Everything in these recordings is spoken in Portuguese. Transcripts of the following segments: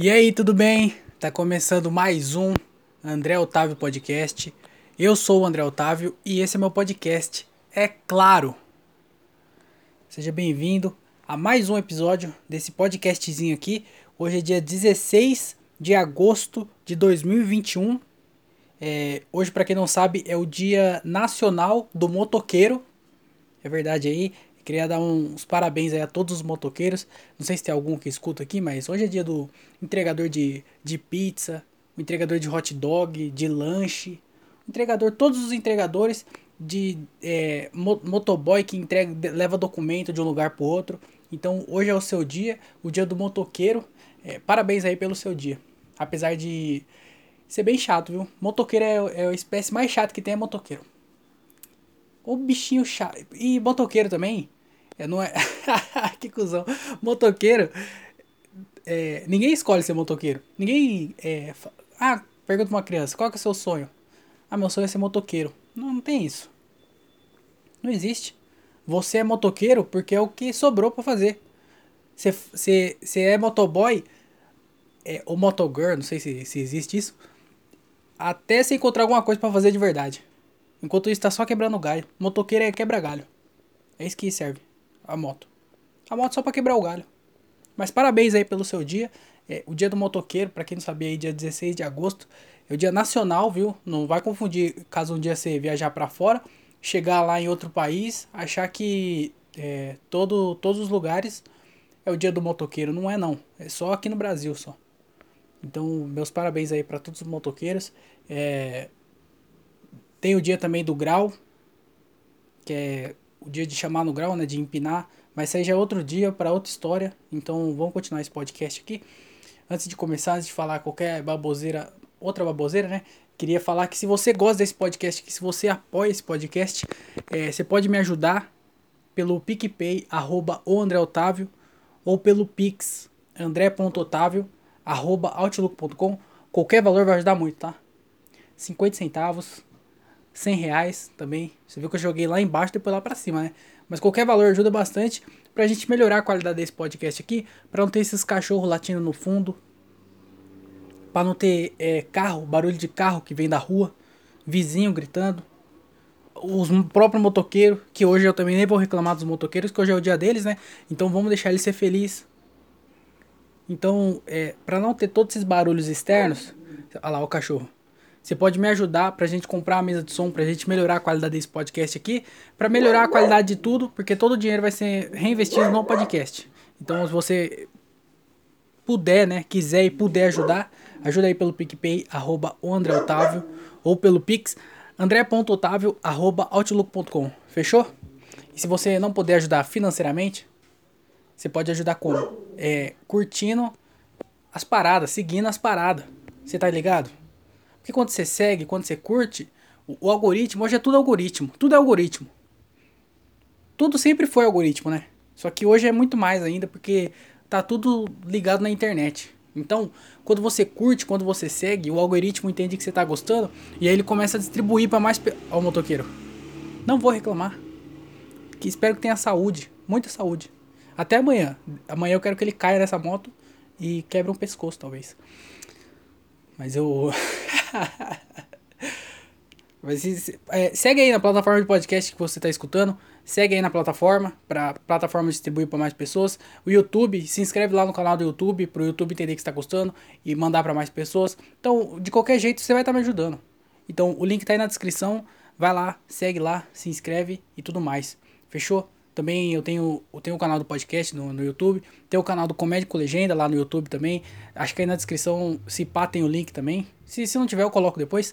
E aí, tudo bem? Tá começando mais um André Otávio Podcast. Eu sou o André Otávio e esse é meu podcast. É claro. Seja bem-vindo a mais um episódio desse podcastzinho aqui. Hoje é dia 16 de agosto de 2021. É, hoje, para quem não sabe, é o Dia Nacional do Motoqueiro. É verdade aí. Queria dar uns parabéns aí a todos os motoqueiros. Não sei se tem algum que escuta aqui, mas hoje é dia do entregador de, de pizza, o entregador de hot dog, de lanche, entregador, todos os entregadores de é, motoboy que entrega, leva documento de um lugar para outro. Então hoje é o seu dia, o dia do motoqueiro. É, parabéns aí pelo seu dia. Apesar de ser bem chato, viu? Motoqueiro é, é a espécie mais chata que tem é motoqueiro. O bichinho chato. E motoqueiro também. É, não é. que cuzão. Motoqueiro. É, ninguém escolhe ser motoqueiro. Ninguém. É, ah, pergunta uma criança: qual é o seu sonho? Ah, meu sonho é ser motoqueiro. Não, não tem isso. Não existe. Você é motoqueiro porque é o que sobrou para fazer. Você é motoboy é, ou motogirl, não sei se, se existe isso. Até você encontrar alguma coisa para fazer de verdade. Enquanto isso tá só quebrando galho. Motoqueiro é quebra galho. É isso que serve a moto. A moto só para quebrar o galho. Mas parabéns aí pelo seu dia. É, o dia do motoqueiro, para quem não sabia aí, dia 16 de agosto, é o dia nacional, viu? Não vai confundir caso um dia você viajar para fora, chegar lá em outro país, achar que é, todo, todos os lugares é o dia do motoqueiro. Não é não, é só aqui no Brasil só. Então, meus parabéns aí para todos os motoqueiros. É, tem o dia também do grau, que é o dia de chamar no grau, né, de empinar, mas já é outro dia para outra história. Então vamos continuar esse podcast aqui. Antes de começar, antes de falar qualquer baboseira, outra baboseira, né? Queria falar que se você gosta desse podcast, que se você apoia esse podcast, é, você pode me ajudar pelo PicPay, arroba o André Otávio, ou pelo Pix, andré.otávio, arroba outlook.com. Qualquer valor vai ajudar muito, tá? 50 centavos, 100 reais também. Você viu que eu joguei lá embaixo e depois lá pra cima, né? Mas qualquer valor ajuda bastante pra gente melhorar a qualidade desse podcast aqui. Pra não ter esses cachorros latindo no fundo. Pra não ter é, carro, barulho de carro que vem da rua. Vizinho gritando. Os próprios motoqueiros, que hoje eu também nem vou reclamar dos motoqueiros, que hoje é o dia deles, né? Então vamos deixar eles ser felizes. Então, é, para não ter todos esses barulhos externos, olha lá o cachorro. Você pode me ajudar pra gente comprar a mesa de som, pra gente melhorar a qualidade desse podcast aqui, para melhorar a qualidade de tudo, porque todo o dinheiro vai ser reinvestido no podcast. Então, se você puder, né, quiser e puder ajudar, ajuda aí pelo PicPay, arroba o André Otávio, ou pelo Pix, andré.otávio, arroba outlook.com. Fechou? E se você não puder ajudar financeiramente, você pode ajudar como? É, curtindo as paradas, seguindo as paradas. Você tá ligado? Porque quando você segue, quando você curte, o, o algoritmo, hoje é tudo algoritmo. Tudo é algoritmo. Tudo sempre foi algoritmo, né? Só que hoje é muito mais ainda, porque tá tudo ligado na internet. Então, quando você curte, quando você segue, o algoritmo entende que você tá gostando e aí ele começa a distribuir para mais ao motoqueiro. Não vou reclamar. Que espero que tenha saúde, muita saúde. Até amanhã. Amanhã eu quero que ele caia nessa moto e quebre um pescoço, talvez. Mas eu. Mas é, segue aí na plataforma de podcast que você está escutando. Segue aí na plataforma, para plataforma distribuir para mais pessoas. O YouTube, se inscreve lá no canal do YouTube, para o YouTube entender que está gostando e mandar para mais pessoas. Então, de qualquer jeito, você vai estar tá me ajudando. Então, o link está aí na descrição. Vai lá, segue lá, se inscreve e tudo mais. Fechou? Também eu tenho, eu tenho o canal do podcast no, no YouTube. Tem o canal do Comédia com Legenda lá no YouTube também. Acho que aí na descrição, se pá, tem o link também. Se, se não tiver, eu coloco depois.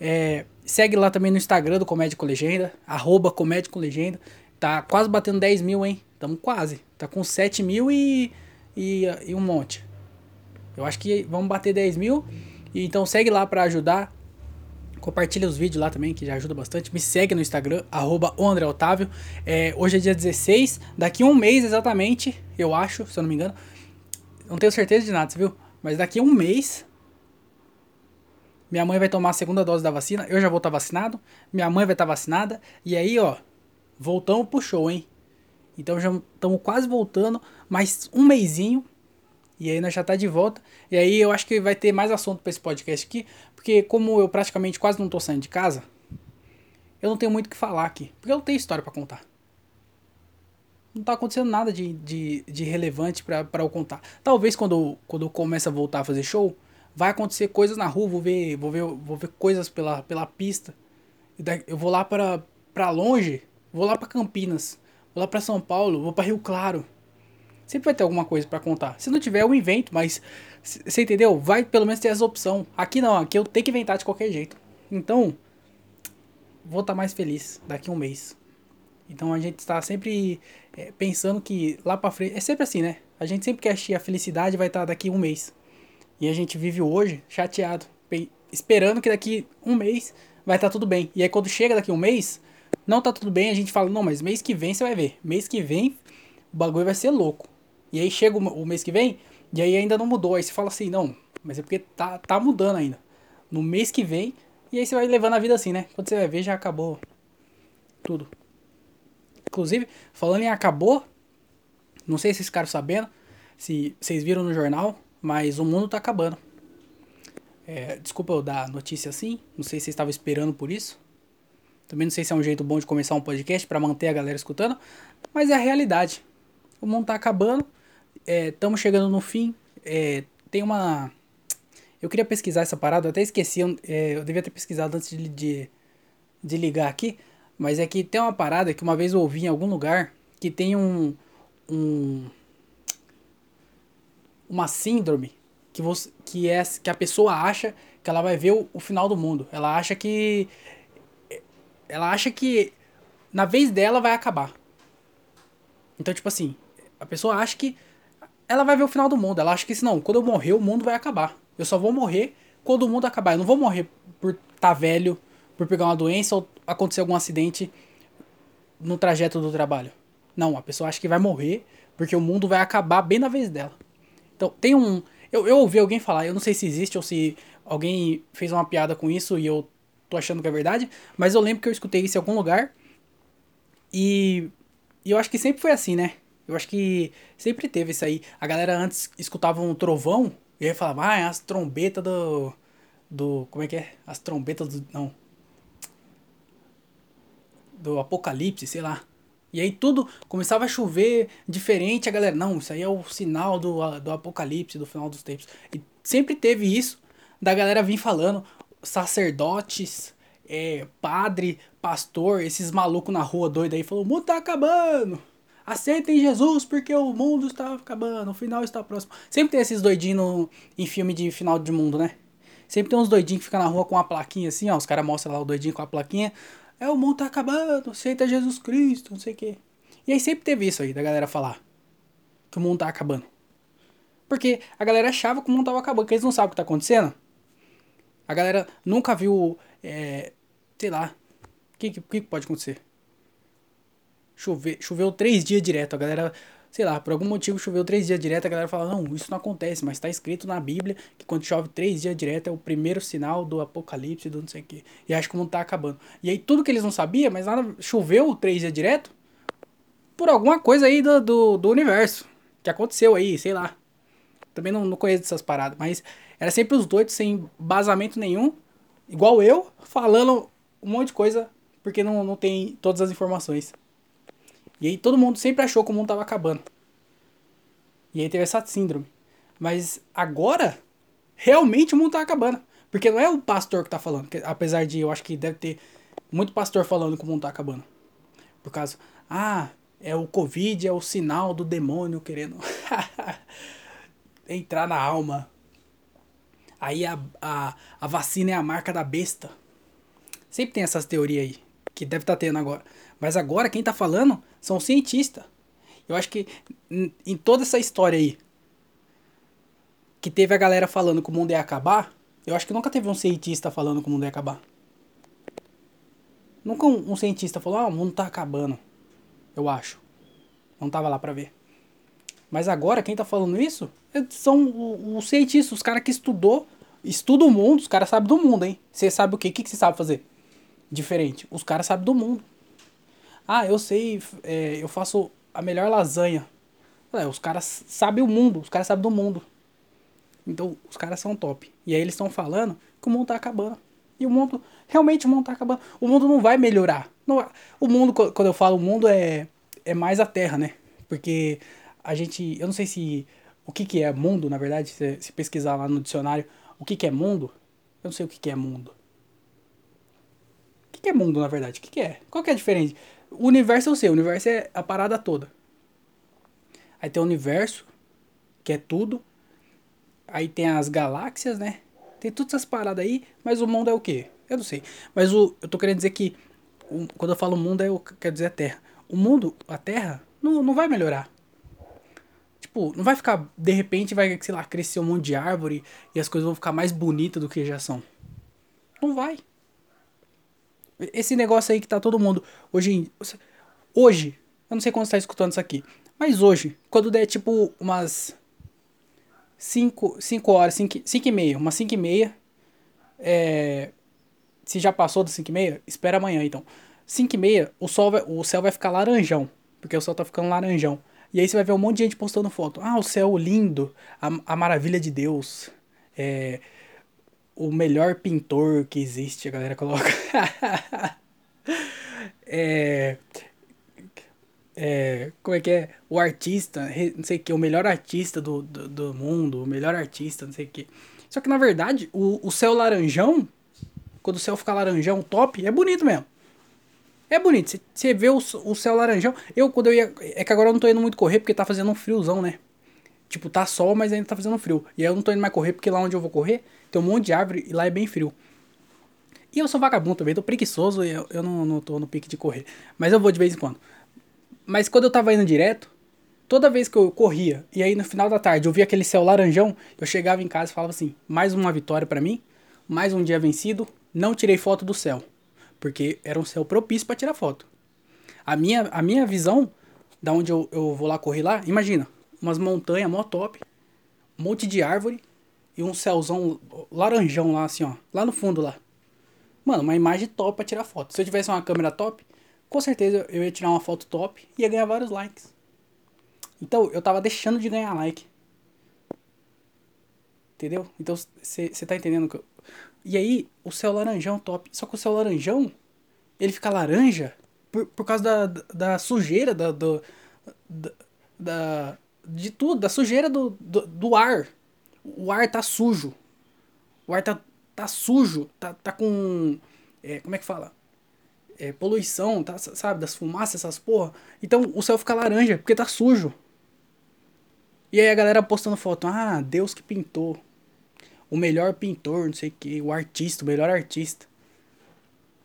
É, segue lá também no Instagram do Comédia com Legenda. Arroba Legenda. Tá quase batendo 10 mil, hein? Tamo quase. Tá com 7 mil e, e, e um monte. Eu acho que vamos bater 10 mil. Então segue lá para ajudar. Compartilha os vídeos lá também, que já ajuda bastante. Me segue no Instagram, arroba. É, hoje é dia 16, daqui um mês exatamente, eu acho, se eu não me engano. Não tenho certeza de nada, viu? Mas daqui um mês, minha mãe vai tomar a segunda dose da vacina. Eu já vou estar vacinado. Minha mãe vai estar vacinada. E aí, ó, voltamos pro show, hein? Então já estamos quase voltando. Mais um mêsinho. E aí nós já tá de volta. E aí eu acho que vai ter mais assunto para esse podcast aqui, porque como eu praticamente quase não tô saindo de casa, eu não tenho muito o que falar aqui, porque eu não tenho história para contar. Não tá acontecendo nada de, de, de relevante para eu contar. Talvez quando, quando eu começo a voltar a fazer show, vai acontecer coisas na rua, vou ver, vou ver, vou ver coisas pela, pela pista. Eu vou lá para, longe, vou lá para Campinas, vou lá para São Paulo, vou para Rio Claro. Sempre vai ter alguma coisa para contar. Se não tiver, eu invento, mas você entendeu? Vai pelo menos ter essa opção. Aqui não, aqui eu tenho que inventar de qualquer jeito. Então, vou estar tá mais feliz daqui a um mês. Então a gente está sempre é, pensando que lá para frente. É sempre assim, né? A gente sempre quer que a felicidade vai estar tá daqui a um mês. E a gente vive hoje chateado, esperando que daqui um mês vai estar tá tudo bem. E aí quando chega daqui um mês, não tá tudo bem, a gente fala, não, mas mês que vem você vai ver. Mês que vem o bagulho vai ser louco. E aí chega o mês que vem, e aí ainda não mudou. Aí você fala assim, não, mas é porque tá, tá mudando ainda. No mês que vem, e aí você vai levando a vida assim, né? Quando você vai ver, já acabou tudo. Inclusive, falando em acabou, não sei se vocês ficaram sabendo, se vocês viram no jornal, mas o mundo tá acabando. É, desculpa eu dar notícia assim, não sei se vocês estavam esperando por isso. Também não sei se é um jeito bom de começar um podcast para manter a galera escutando, mas é a realidade. O mundo tá acabando estamos é, chegando no fim. É, tem uma. Eu queria pesquisar essa parada, eu até esqueci, é, eu devia ter pesquisado antes de, de, de, ligar aqui. Mas é que tem uma parada que uma vez eu ouvi em algum lugar que tem um. um uma síndrome que, você, que, é, que a pessoa acha que ela vai ver o, o final do mundo. Ela acha que. Ela acha que na vez dela vai acabar. Então, tipo assim, a pessoa acha que ela vai ver o final do mundo. Ela acha que se não, quando eu morrer, o mundo vai acabar. Eu só vou morrer quando o mundo acabar. Eu não vou morrer por estar tá velho, por pegar uma doença ou acontecer algum acidente no trajeto do trabalho. Não, a pessoa acha que vai morrer porque o mundo vai acabar bem na vez dela. Então, tem um. Eu, eu ouvi alguém falar, eu não sei se existe ou se alguém fez uma piada com isso e eu tô achando que é verdade, mas eu lembro que eu escutei isso em algum lugar. E, e eu acho que sempre foi assim, né? Eu acho que sempre teve isso aí. A galera antes escutava um trovão e aí falava, ah, é as trombetas do. Do. Como é que é? As trombetas do. Não. Do apocalipse, sei lá. E aí tudo começava a chover diferente, a galera, não, isso aí é o sinal do, do apocalipse, do final dos tempos. E sempre teve isso da galera vir falando, sacerdotes, é, padre, pastor, esses malucos na rua doido aí, falou, o mundo tá acabando. Aceitem Jesus porque o mundo está acabando, o final está próximo. Sempre tem esses doidinhos em filme de final de mundo, né? Sempre tem uns doidinhos que ficam na rua com uma plaquinha assim, ó. Os caras mostram lá o doidinho com a plaquinha. É, o mundo tá acabando, aceita Jesus Cristo, não sei o quê. E aí sempre teve isso aí, da galera falar. Que o mundo tá acabando. Porque a galera achava que o mundo tava acabando, porque eles não sabem o que tá acontecendo. A galera nunca viu, é, sei lá, o que, que, que pode acontecer? Chover, choveu três dias direto. A galera, sei lá, por algum motivo choveu três dias direto. A galera fala: Não, isso não acontece, mas está escrito na Bíblia que quando chove três dias direto é o primeiro sinal do apocalipse, do não sei o quê. E acho que o mundo tá acabando. E aí tudo que eles não sabiam, mas nada, choveu três dias direto por alguma coisa aí do, do, do universo que aconteceu aí, sei lá. Também não, não conheço essas paradas, mas era sempre os doidos sem basamento nenhum, igual eu, falando um monte de coisa porque não, não tem todas as informações. E aí todo mundo sempre achou que o mundo tava acabando. E aí teve essa síndrome. Mas agora, realmente o mundo tá acabando. Porque não é o pastor que tá falando. Que, apesar de eu acho que deve ter muito pastor falando que o mundo tá acabando. Por causa, ah, é o Covid, é o sinal do demônio querendo entrar na alma. Aí a, a, a vacina é a marca da besta. Sempre tem essas teorias aí. Que deve estar tá tendo agora. Mas agora quem tá falando são cientistas. Eu acho que em toda essa história aí, que teve a galera falando que o mundo ia acabar, eu acho que nunca teve um cientista falando que o mundo ia acabar. Nunca um, um cientista falou, ah, o mundo tá acabando. Eu acho. Não tava lá pra ver. Mas agora, quem tá falando isso é, são os cientistas, os caras que estudou, estuda o mundo, os caras sabem do mundo, hein? Você sabe o quê? O que você sabe fazer? Diferente. Os caras sabem do mundo. Ah, eu sei, é, eu faço a melhor lasanha. É, os caras sabem o mundo, os caras sabem do mundo. Então, os caras são top. E aí eles estão falando que o mundo tá acabando. E o mundo, realmente o mundo tá acabando. O mundo não vai melhorar. Não. O mundo, quando eu falo o mundo, é, é mais a Terra, né? Porque a gente, eu não sei se, o que que é mundo, na verdade, se, se pesquisar lá no dicionário, o que que é mundo, eu não sei o que que é mundo. O que que é mundo, na verdade? O que que é? Qual que é a diferença? O universo eu sei, o universo é a parada toda. Aí tem o universo, que é tudo. Aí tem as galáxias, né? Tem todas essas paradas aí, mas o mundo é o quê? Eu não sei. Mas o, eu tô querendo dizer que, o, quando eu falo mundo, é eu quero dizer a Terra. O mundo, a Terra, não, não vai melhorar. Tipo, não vai ficar, de repente, vai, sei lá, crescer um monte de árvore e as coisas vão ficar mais bonitas do que já são. Não vai. Esse negócio aí que tá todo mundo. Hoje, hoje, eu não sei quando você tá escutando isso aqui, mas hoje, quando der tipo umas 5, 5 horas, 5, 5 e meia, umas 5 e meia, é, se já passou das 5 e meia, espera amanhã então. 5 e meia, o, sol vai, o céu vai ficar laranjão, porque o céu tá ficando laranjão. E aí você vai ver um monte de gente postando foto. Ah, o céu lindo, a, a maravilha de Deus, é, o melhor pintor que existe, a galera coloca. é, é, como é que é? O artista, não sei o que, o melhor artista do, do, do, mundo, o melhor artista, não sei o que. Só que na verdade, o, o céu laranjão, quando o céu fica laranjão top, é bonito mesmo. É bonito. Você vê o, o céu laranjão. Eu, quando eu ia. É que agora eu não tô indo muito correr porque tá fazendo um friozão, né? Tipo, tá sol, mas ainda tá fazendo frio. E aí eu não tô indo mais correr porque lá onde eu vou correr tem um monte de árvore e lá é bem frio. E eu sou vagabundo também, tô preguiçoso e eu, eu não, não tô no pique de correr. Mas eu vou de vez em quando. Mas quando eu tava indo direto, toda vez que eu corria, e aí no final da tarde eu via aquele céu laranjão, eu chegava em casa e falava assim: mais uma vitória para mim, mais um dia vencido, não tirei foto do céu, porque era um céu propício para tirar foto. A minha, a minha visão, da onde eu, eu vou lá correr lá, imagina, umas montanhas mó top, um monte de árvore e um céuzão laranjão lá assim, ó, lá no fundo lá. Mano, uma imagem top pra tirar foto. Se eu tivesse uma câmera top, com certeza eu ia tirar uma foto top e ia ganhar vários likes. Então eu tava deixando de ganhar like. Entendeu? Então você tá entendendo que eu... E aí, o céu laranjão top. Só que o céu laranjão, ele fica laranja por, por causa da, da sujeira, da, do, da, da, de tudo, da sujeira do, do, do, ar. O ar tá sujo. O ar tá, tá sujo, tá, tá com. É, como é que fala? é, poluição, tá, sabe, das fumaças, essas porra. Então o céu fica laranja, porque tá sujo. E aí a galera postando foto, ah, Deus que pintou. O melhor pintor, não sei o que, o artista, o melhor artista.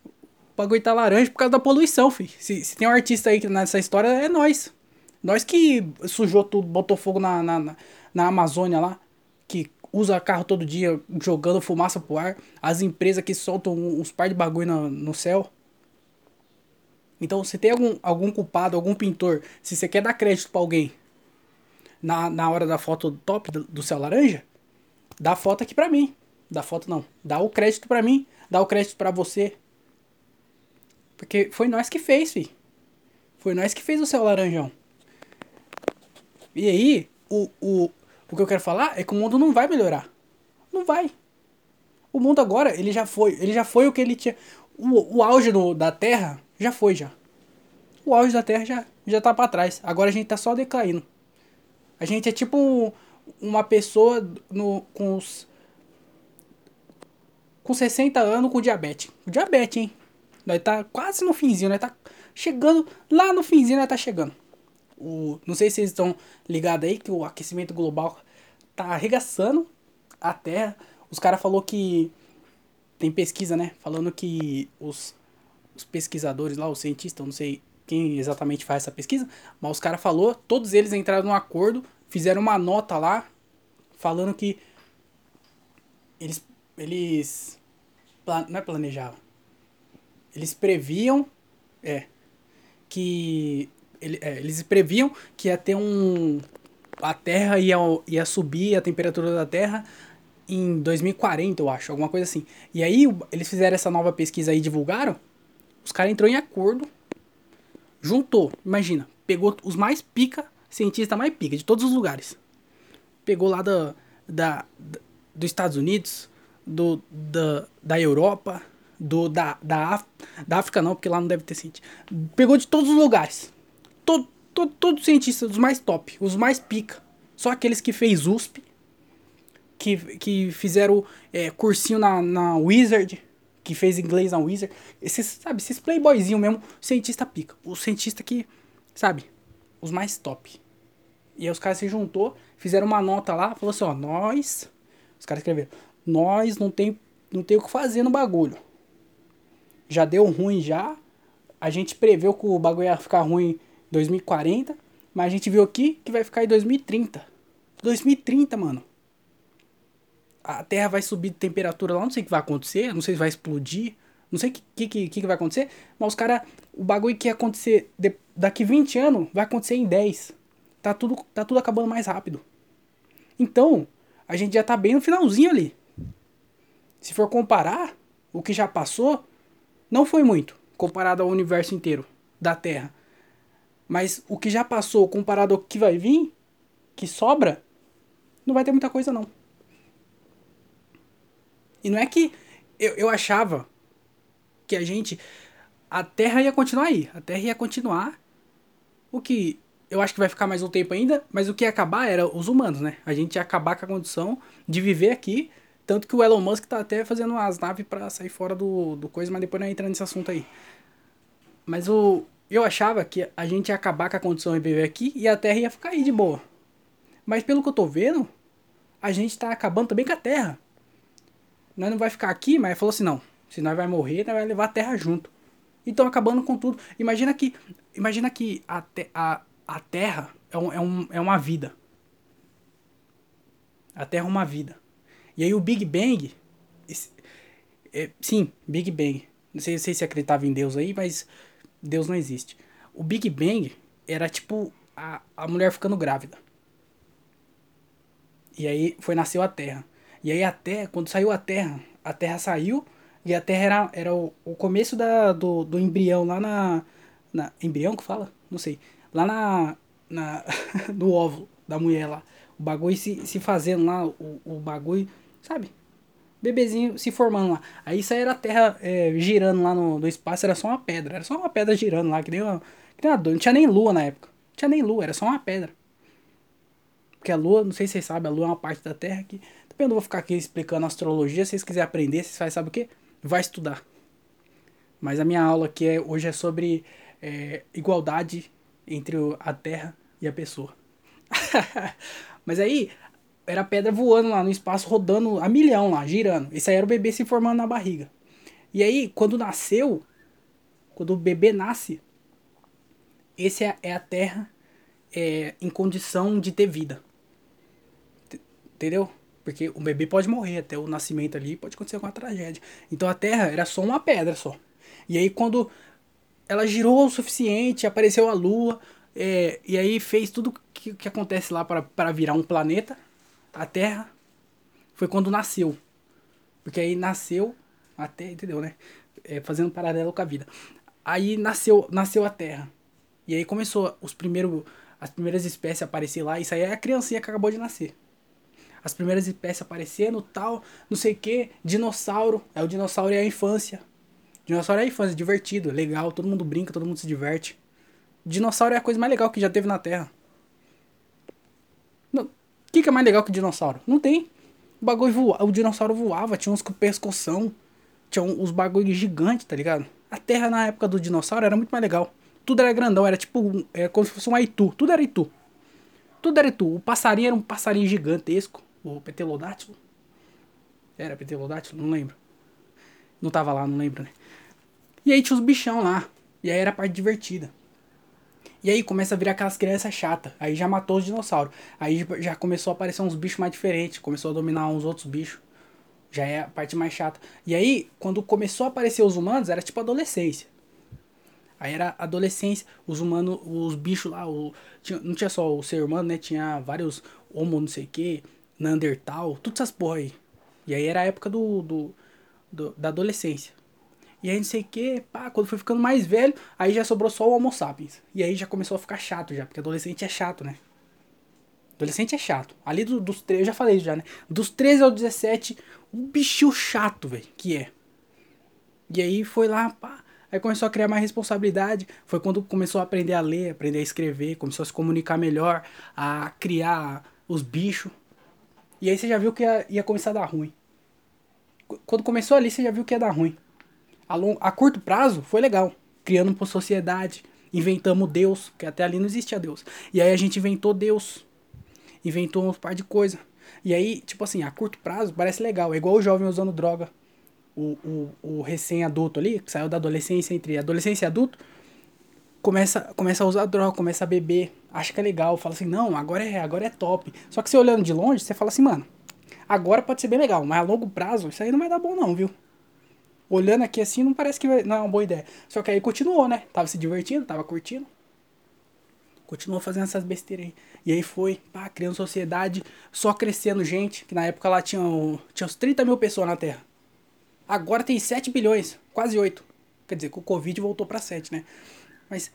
O bagulho tá laranja por causa da poluição, fi. Se, se tem um artista aí nessa história, é nós. Nós que sujou tudo, botou fogo na, na, na, na Amazônia lá. Que usa carro todo dia jogando fumaça pro ar. As empresas que soltam uns par de bagulho no, no céu. Então, se tem algum, algum culpado, algum pintor, se você quer dar crédito para alguém na, na hora da foto top do, do céu laranja, dá foto aqui pra mim. Dá foto não. Dá o crédito pra mim, dá o crédito pra você. Porque foi nós que fez, fi. Foi nós que fez o céu laranjão. E aí, o, o, o que eu quero falar é que o mundo não vai melhorar. Não vai. O mundo agora, ele já foi. Ele já foi o que ele tinha. O, o auge da Terra já foi já. O auge da Terra já, já tá para trás. Agora a gente tá só decaindo. A gente é tipo uma pessoa no, com os. Com 60 anos com diabetes. Diabetes, hein? Nós tá quase no finzinho, nós tá chegando. Lá no finzinho nós tá chegando. O, não sei se vocês estão ligados aí que o aquecimento global tá arregaçando a Terra. Os caras falou que. Tem pesquisa, né? Falando que os os pesquisadores lá, os cientistas, não sei quem exatamente faz essa pesquisa, mas os caras falou, todos eles entraram num acordo, fizeram uma nota lá falando que eles eles não é planejavam. Eles previam é que ele, é, eles previam que ia ter um a Terra ia, ia subir a temperatura da Terra em 2040, eu acho, alguma coisa assim. E aí eles fizeram essa nova pesquisa aí, divulgaram, os caras entrou em acordo, juntou, imagina, pegou os mais pica cientista mais pica de todos os lugares. Pegou lá da, da, da dos Estados Unidos, do, da, da Europa, do, da, da, da África não, porque lá não deve ter cientista. Pegou de todos os lugares. Todo, todo, todos os cientistas, os mais top, os mais pica. Só aqueles que fez USP, que, que fizeram é, cursinho na, na Wizard, que fez inglês na Wizard. Esses, sabe, esses playboyzinho mesmo, cientista pica. O cientista que, sabe, os mais top. E aí os caras se juntou, fizeram uma nota lá, falou assim, ó, nós... Os caras escreveram, nós não tem, não tem o que fazer no bagulho. Já deu ruim já. A gente preveu que o bagulho ia ficar ruim 2040, mas a gente viu aqui que vai ficar em 2030. 2030, mano a Terra vai subir de temperatura lá, não sei o que vai acontecer, não sei se vai explodir, não sei o que, que, que, que vai acontecer, mas os caras, o bagulho que ia acontecer de, daqui 20 anos vai acontecer em 10. Tá tudo, tá tudo acabando mais rápido. Então, a gente já tá bem no finalzinho ali. Se for comparar, o que já passou, não foi muito, comparado ao universo inteiro da Terra. Mas o que já passou comparado ao que vai vir, que sobra, não vai ter muita coisa não. E não é que eu, eu achava que a gente. A Terra ia continuar aí. A Terra ia continuar. O que eu acho que vai ficar mais um tempo ainda, mas o que ia acabar era os humanos, né? A gente ia acabar com a condição de viver aqui. Tanto que o Elon Musk tá até fazendo umas naves para sair fora do, do coisa, mas depois não entra nesse assunto aí. Mas o, eu achava que a gente ia acabar com a condição de viver aqui e a Terra ia ficar aí de boa. Mas pelo que eu tô vendo, a gente tá acabando também com a Terra nós não vai ficar aqui, mas falou assim, não, se nós vai morrer, nós vai levar a terra junto. Então acabando com tudo. Imagina que, imagina que a, te, a, a terra é, um, é, um, é uma vida. A terra é uma vida. E aí o Big Bang, é, sim, Big Bang. Não sei, não sei se acreditava em Deus aí, mas Deus não existe. O Big Bang era tipo a, a mulher ficando grávida. E aí foi nasceu a Terra. E aí a Terra, quando saiu a Terra, a Terra saiu e a Terra era, era o, o começo da, do, do embrião lá na, na. Embrião que fala? Não sei. Lá na. na no óvulo da mulher lá. O bagulho se, se fazendo lá, o, o bagulho, sabe? Bebezinho se formando lá. Aí isso aí era a Terra é, girando lá no, no espaço, era só uma pedra. Era só uma pedra girando lá, que nem uma. Que nem uma não tinha nem lua na época. Não tinha nem lua, era só uma pedra. Porque a lua, não sei se vocês sabem, a lua é uma parte da Terra que eu não vou ficar aqui explicando astrologia. Se vocês quiserem aprender, vocês fazem, sabe o que? Vai estudar. Mas a minha aula aqui é, hoje é sobre é, igualdade entre a Terra e a pessoa. Mas aí, era pedra voando lá no espaço, rodando a milhão lá, girando. Esse aí era o bebê se formando na barriga. E aí, quando nasceu, quando o bebê nasce, esse é, é a Terra é, em condição de ter vida. Entendeu? Porque o bebê pode morrer até o nascimento ali, pode acontecer alguma tragédia. Então a Terra era só uma pedra só. E aí quando ela girou o suficiente, apareceu a Lua, é, e aí fez tudo que, que acontece lá para virar um planeta, a Terra, foi quando nasceu. Porque aí nasceu, até, entendeu, né? É, fazendo um paralelo com a vida. Aí nasceu, nasceu a Terra. E aí começou os primeiros, as primeiras espécies a aparecer lá. Isso aí é a criancinha que acabou de nascer as primeiras espécies aparecendo, tal, não sei o que, dinossauro, é o dinossauro é a infância. Dinossauro é a infância, divertido, legal, todo mundo brinca, todo mundo se diverte. Dinossauro é a coisa mais legal que já teve na Terra. O que, que é mais legal que dinossauro? Não tem. O bagulho voa, o dinossauro voava, tinha uns com pescoção, tinha uns bagulho gigantes, tá ligado? A Terra na época do dinossauro era muito mais legal. Tudo era grandão, era tipo, era como se fosse um Aitu, tudo era Itu. Tudo era Itu. O passarinho era um passarinho gigantesco o Petelodátilo. Era Petelodátilo? Não lembro. Não tava lá, não lembro, né? E aí tinha os bichão lá. E aí era a parte divertida. E aí começa a virar aquelas crianças chatas. Aí já matou os dinossauros. Aí já começou a aparecer uns bichos mais diferentes. Começou a dominar uns outros bichos. Já é a parte mais chata. E aí, quando começou a aparecer os humanos, era tipo adolescência. Aí era adolescência, os humanos, os bichos lá, o, tinha, não tinha só o ser humano, né? Tinha vários homo, não sei o que, Neandertal, todas essas porra aí. E aí era a época do, do, do da adolescência. E aí não sei o que, pá, quando foi ficando mais velho, aí já sobrou só o Homo sapiens. E aí já começou a ficar chato já, porque adolescente é chato, né? Adolescente é chato. Ali do, dos 13, eu já falei já, né? Dos 13 aos 17, um bichinho chato, velho, que é. E aí foi lá, pá. Aí começou a criar mais responsabilidade. Foi quando começou a aprender a ler, aprender a escrever, começou a se comunicar melhor, a criar os bichos. E aí você já viu que ia, ia começar a dar ruim. Quando começou ali, você já viu que ia dar ruim. A, long, a curto prazo, foi legal. Criando uma sociedade. Inventamos Deus, que até ali não existia Deus. E aí a gente inventou Deus. Inventou um par de coisa. E aí, tipo assim, a curto prazo parece legal. É igual o jovem usando droga. O, o, o recém-adulto ali, que saiu da adolescência, entre adolescência e adulto, começa, começa a usar droga, começa a beber, acha que é legal, fala assim, não, agora é, agora é top. Só que você olhando de longe, você fala assim, mano, agora pode ser bem legal, mas a longo prazo isso aí não vai dar bom não, viu? Olhando aqui assim, não parece que não é uma boa ideia. Só que aí continuou, né? Tava se divertindo, tava curtindo. Continuou fazendo essas besteiras aí. E aí foi, pá, criando sociedade, só crescendo gente, que na época lá tinha, tinha uns 30 mil pessoas na Terra. Agora tem 7 bilhões, quase 8. Quer dizer, com o Covid voltou pra 7, né? Mas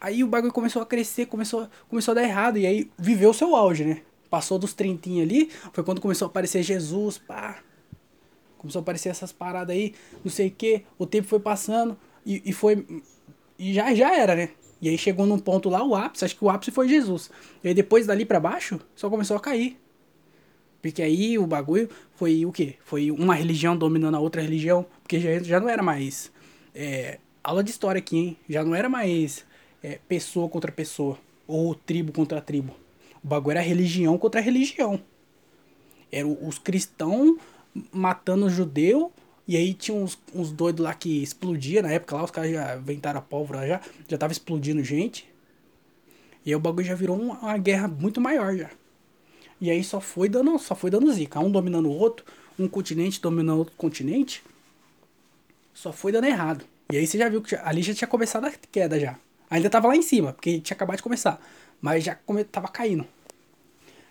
aí o bagulho começou a crescer, começou, começou a dar errado. E aí viveu o seu auge, né? Passou dos 30 ali, foi quando começou a aparecer Jesus, pá. Começou a aparecer essas paradas aí, não sei o que. O tempo foi passando e, e foi. E já, já era, né? E aí chegou num ponto lá, o ápice, acho que o ápice foi Jesus. E aí depois dali para baixo, só começou a cair. Porque aí o bagulho foi o quê? Foi uma religião dominando a outra religião. Porque já, já não era mais. É, aula de história aqui, hein? Já não era mais é, pessoa contra pessoa. Ou tribo contra tribo. O bagulho era religião contra religião. Era os cristãos matando os judeus. E aí tinha uns, uns doidos lá que explodia na época lá, os caras já inventaram a pólvora já, já tava explodindo gente. E aí o bagulho já virou uma, uma guerra muito maior já. E aí só foi dando, só foi dando zica. Um dominando o outro, um continente dominando outro continente. Só foi dando errado. E aí você já viu que ali já tinha começado a queda já. Ainda tava lá em cima, porque tinha acabado de começar. Mas já come, tava caindo.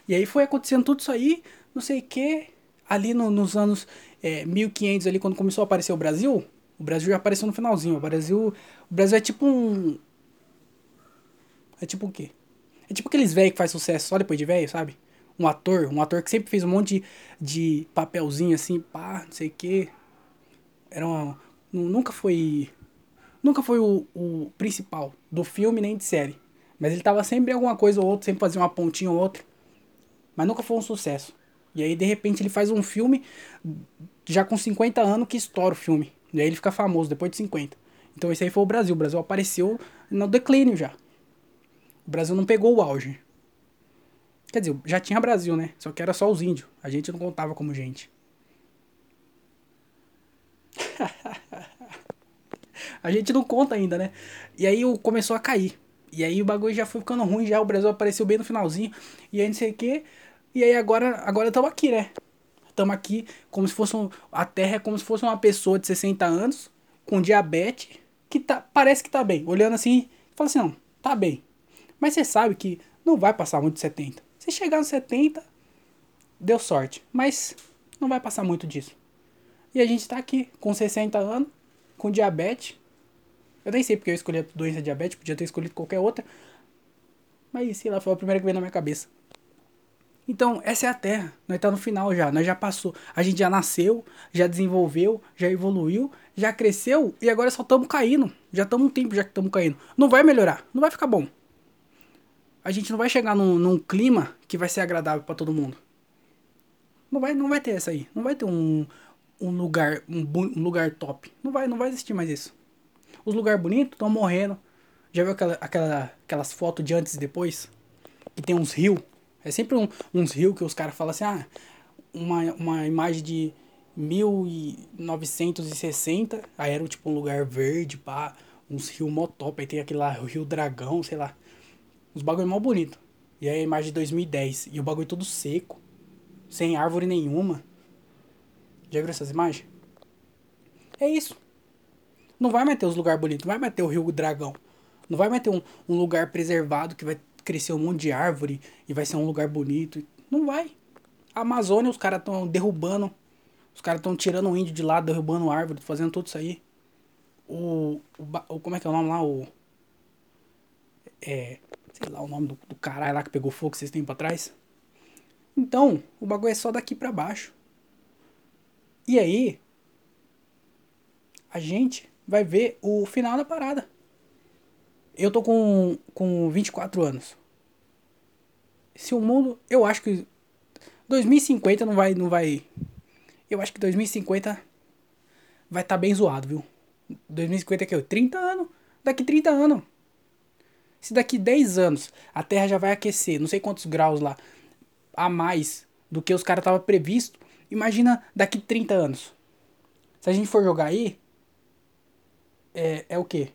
E aí foi acontecendo tudo isso aí, não sei o que. Ali no, nos anos é, 1500, ali quando começou a aparecer o Brasil, o Brasil já apareceu no finalzinho. O Brasil, o Brasil é tipo um... É tipo o quê? É tipo aqueles velhos que faz sucesso só depois de velho, sabe? um ator, um ator que sempre fez um monte de, de papelzinho assim, pá, não sei o quê. Era uma, nunca foi nunca foi o, o principal do filme nem de série. Mas ele tava sempre em alguma coisa ou outra, sempre fazia uma pontinha ou outra. Mas nunca foi um sucesso. E aí, de repente, ele faz um filme já com 50 anos que estoura o filme. E aí ele fica famoso depois de 50. Então esse aí foi o Brasil. O Brasil apareceu no declínio já. O Brasil não pegou o auge. Quer dizer, já tinha Brasil, né? Só que era só os índios. A gente não contava como gente. a gente não conta ainda, né? E aí começou a cair. E aí o bagulho já foi ficando ruim, já o Brasil apareceu bem no finalzinho. E aí não sei o que. E aí agora agora estamos aqui, né? Estamos aqui como se fosse um, a Terra é como se fosse uma pessoa de 60 anos com diabetes que tá, parece que tá bem. Olhando assim, fala assim, não, tá bem. Mas você sabe que não vai passar muito de 70. Se chegar nos 70, deu sorte. Mas não vai passar muito disso. E a gente tá aqui, com 60 anos, com diabetes. Eu nem sei porque eu escolhi a doença diabetes, podia ter escolhido qualquer outra. Mas sei lá, foi a primeira que veio na minha cabeça. Então, essa é a Terra. Nós tá no final já, nós já passou. A gente já nasceu, já desenvolveu, já evoluiu, já cresceu e agora só estamos caindo. Já estamos um tempo já que estamos caindo. Não vai melhorar, não vai ficar bom a gente não vai chegar num, num clima que vai ser agradável para todo mundo. Não vai, não vai ter essa aí. Não vai ter um, um lugar um, um lugar top. Não vai, não vai existir mais isso. Os lugares bonitos estão morrendo. Já viu aquela, aquela, aquelas fotos de antes e depois? Que tem uns rios. É sempre um, uns rios que os caras falam assim, ah, uma, uma imagem de 1960, aí era tipo um lugar verde, pá, uns rios mó top, aí tem aquele lá, o Rio Dragão, sei lá. Os bagulho mó bonito. E aí a imagem de 2010. E o bagulho todo seco. Sem árvore nenhuma. Já viram essas imagens? É isso. Não vai mais ter os lugares bonitos. Não vai mais ter o Rio Dragão. Não vai mais ter um, um lugar preservado que vai crescer um monte de árvore e vai ser um lugar bonito. Não vai. A Amazônia, os caras estão derrubando. Os caras estão tirando o índio de lado, derrubando árvore, fazendo tudo isso aí. O, o. Como é que é o nome lá? O. É sei lá o nome do, do caralho lá que pegou fogo esses tempos atrás. Então, o bagulho é só daqui para baixo. E aí, a gente vai ver o final da parada. Eu tô com, com 24 anos. Se o mundo. Eu acho que. 2050 não vai. Não vai eu acho que 2050 vai estar tá bem zoado, viu? 2050 é que 30 anos. Daqui 30 anos. Se daqui 10 anos a Terra já vai aquecer, não sei quantos graus lá, a mais do que os caras estavam previsto, imagina daqui 30 anos. Se a gente for jogar aí, é, é o quê?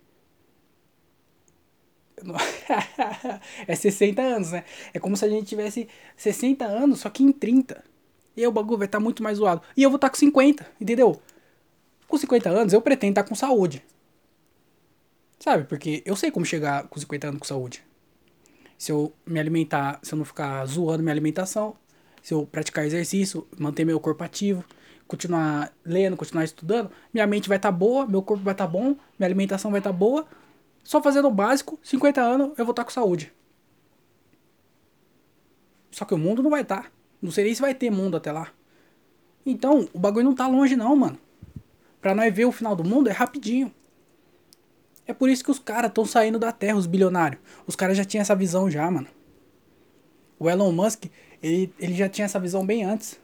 É 60 anos, né? É como se a gente tivesse 60 anos, só que em 30. E aí o bagulho vai estar tá muito mais zoado. E eu vou estar tá com 50, entendeu? Com 50 anos eu pretendo estar tá com saúde. Sabe? Porque eu sei como chegar com 50 anos com saúde. Se eu me alimentar, se eu não ficar zoando minha alimentação, se eu praticar exercício, manter meu corpo ativo, continuar lendo, continuar estudando, minha mente vai estar tá boa, meu corpo vai estar tá bom, minha alimentação vai estar tá boa. Só fazendo o básico, 50 anos eu vou estar tá com saúde. Só que o mundo não vai estar. Tá. Não sei nem se vai ter mundo até lá. Então, o bagulho não tá longe não, mano. Pra nós ver o final do mundo é rapidinho. É por isso que os caras estão saindo da Terra, os bilionários. Os caras já tinham essa visão já, mano. O Elon Musk, ele, ele já tinha essa visão bem antes.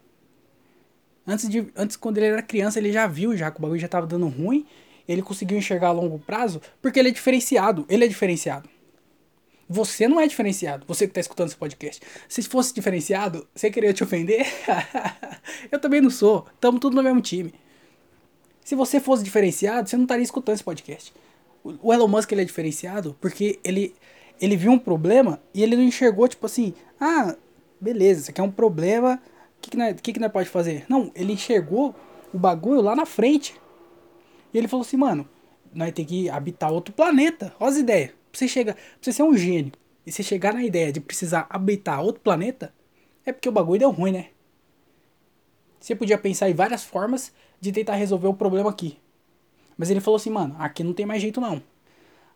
Antes, de, antes, quando ele era criança, ele já viu já que o bagulho já tava dando ruim. Ele conseguiu enxergar a longo prazo, porque ele é diferenciado. Ele é diferenciado. Você não é diferenciado, você que tá escutando esse podcast. Se fosse diferenciado, você queria te ofender? eu também não sou. Tamo tudo no mesmo time. Se você fosse diferenciado, você não estaria escutando esse podcast. O Elon Musk ele é diferenciado porque ele, ele viu um problema e ele não enxergou, tipo assim, ah, beleza, isso aqui é um problema, o que, que, nós, que, que nós pode fazer? Não, ele enxergou o bagulho lá na frente. E ele falou assim, mano, nós temos que habitar outro planeta. Olha as ideias. Pra você, chega, você ser um gênio e você chegar na ideia de precisar habitar outro planeta, é porque o bagulho deu ruim, né? Você podia pensar em várias formas de tentar resolver o problema aqui. Mas ele falou assim, mano, aqui não tem mais jeito não.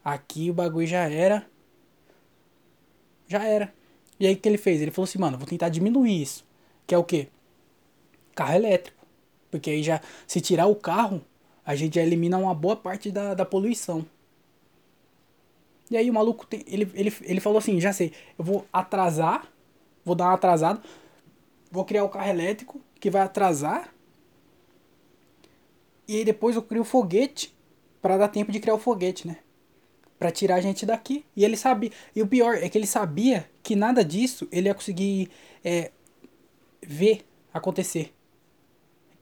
Aqui o bagulho já era. Já era. E aí o que ele fez? Ele falou assim, mano, vou tentar diminuir isso. Que é o quê? Carro elétrico. Porque aí já, se tirar o carro, a gente já elimina uma boa parte da, da poluição. E aí o maluco, tem, ele, ele, ele falou assim, já sei, eu vou atrasar, vou dar uma atrasada, vou criar o carro elétrico que vai atrasar e aí depois eu crio o foguete para dar tempo de criar o foguete, né? Para tirar a gente daqui. E ele sabia. E o pior é que ele sabia que nada disso ele ia conseguir é, ver acontecer.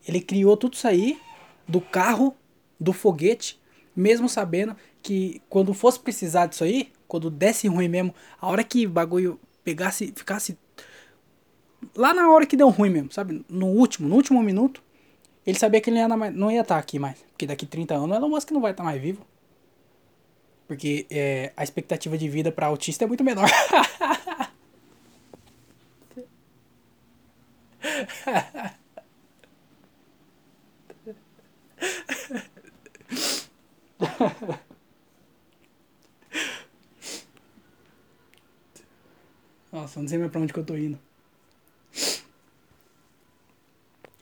Ele criou tudo isso aí do carro, do foguete, mesmo sabendo que quando fosse precisar disso aí, quando desse ruim mesmo, a hora que o bagulho pegasse, ficasse lá na hora que deu ruim mesmo, sabe? No último, no último minuto, ele sabia que ele não ia estar tá aqui mais. Porque daqui 30 anos o Elon Musk não vai estar tá mais vivo. Porque é, a expectativa de vida para autista é muito menor. Nossa, não sei mais pra onde que eu tô indo.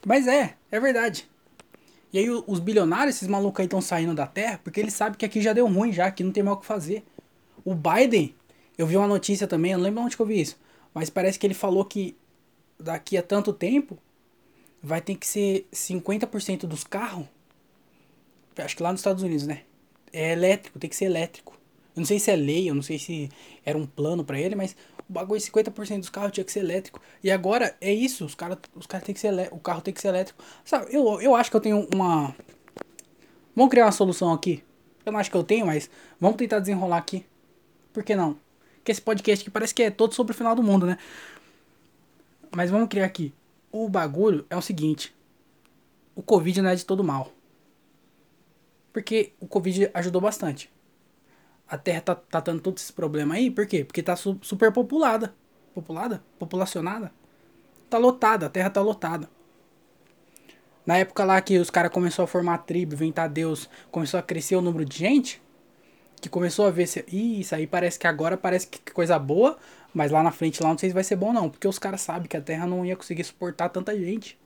Mas é, é verdade. E aí os bilionários, esses malucos aí estão saindo da Terra porque eles sabem que aqui já deu ruim já, que não tem mais o que fazer. O Biden, eu vi uma notícia também, eu não lembro onde que eu vi isso, mas parece que ele falou que daqui a tanto tempo vai ter que ser 50% dos carros, acho que lá nos Estados Unidos, né? É elétrico, tem que ser elétrico. Eu não sei se é lei, eu não sei se era um plano para ele, mas o bagulho 50% dos carros tinha que ser elétrico. E agora é isso, os caras os cara tem que ser o carro tem que ser elétrico. Sabe, eu, eu acho que eu tenho uma Vamos criar uma solução aqui. Eu não acho que eu tenho, mas vamos tentar desenrolar aqui. Por que não? Que esse podcast aqui parece que é todo sobre o final do mundo, né? Mas vamos criar aqui. O bagulho é o seguinte. O Covid não é de todo mal. Porque o Covid ajudou bastante a Terra tá, tá dando todo esse problema aí, por quê? Porque tá su super populada. Populacionada? Tá lotada, a Terra tá lotada. Na época lá que os caras começaram a formar tribo, inventar Deus, começou a crescer o número de gente, que começou a ver se. Ih, isso aí parece que agora parece que coisa boa, Mas lá na frente, lá não sei se vai ser bom não, porque os caras sabem que a Terra não ia conseguir suportar tanta gente.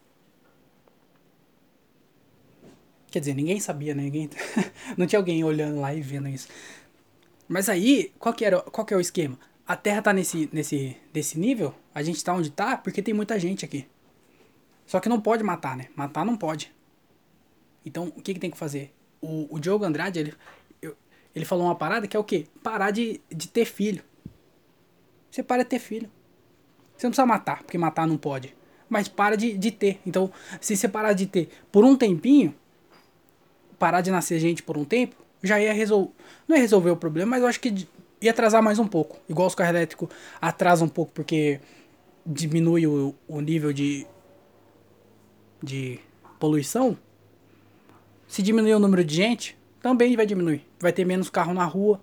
Quer dizer, ninguém sabia, né? Ninguém... não tinha alguém olhando lá e vendo isso. Mas aí, qual que, era, qual que é o esquema? A Terra tá nesse, nesse, nesse nível, a gente tá onde tá porque tem muita gente aqui. Só que não pode matar, né? Matar não pode. Então, o que, que tem que fazer? O, o Diogo Andrade, ele, ele falou uma parada que é o quê? Parar de, de ter filho. Você para de ter filho. Você não precisa matar, porque matar não pode. Mas para de, de ter. Então, se você parar de ter por um tempinho, parar de nascer gente por um tempo, já ia resolver. Não ia resolver o problema, mas eu acho que ia atrasar mais um pouco. Igual os carros elétricos atrasam um pouco porque diminui o, o nível de, de poluição. Se diminuir o número de gente, também vai diminuir. Vai ter menos carro na rua.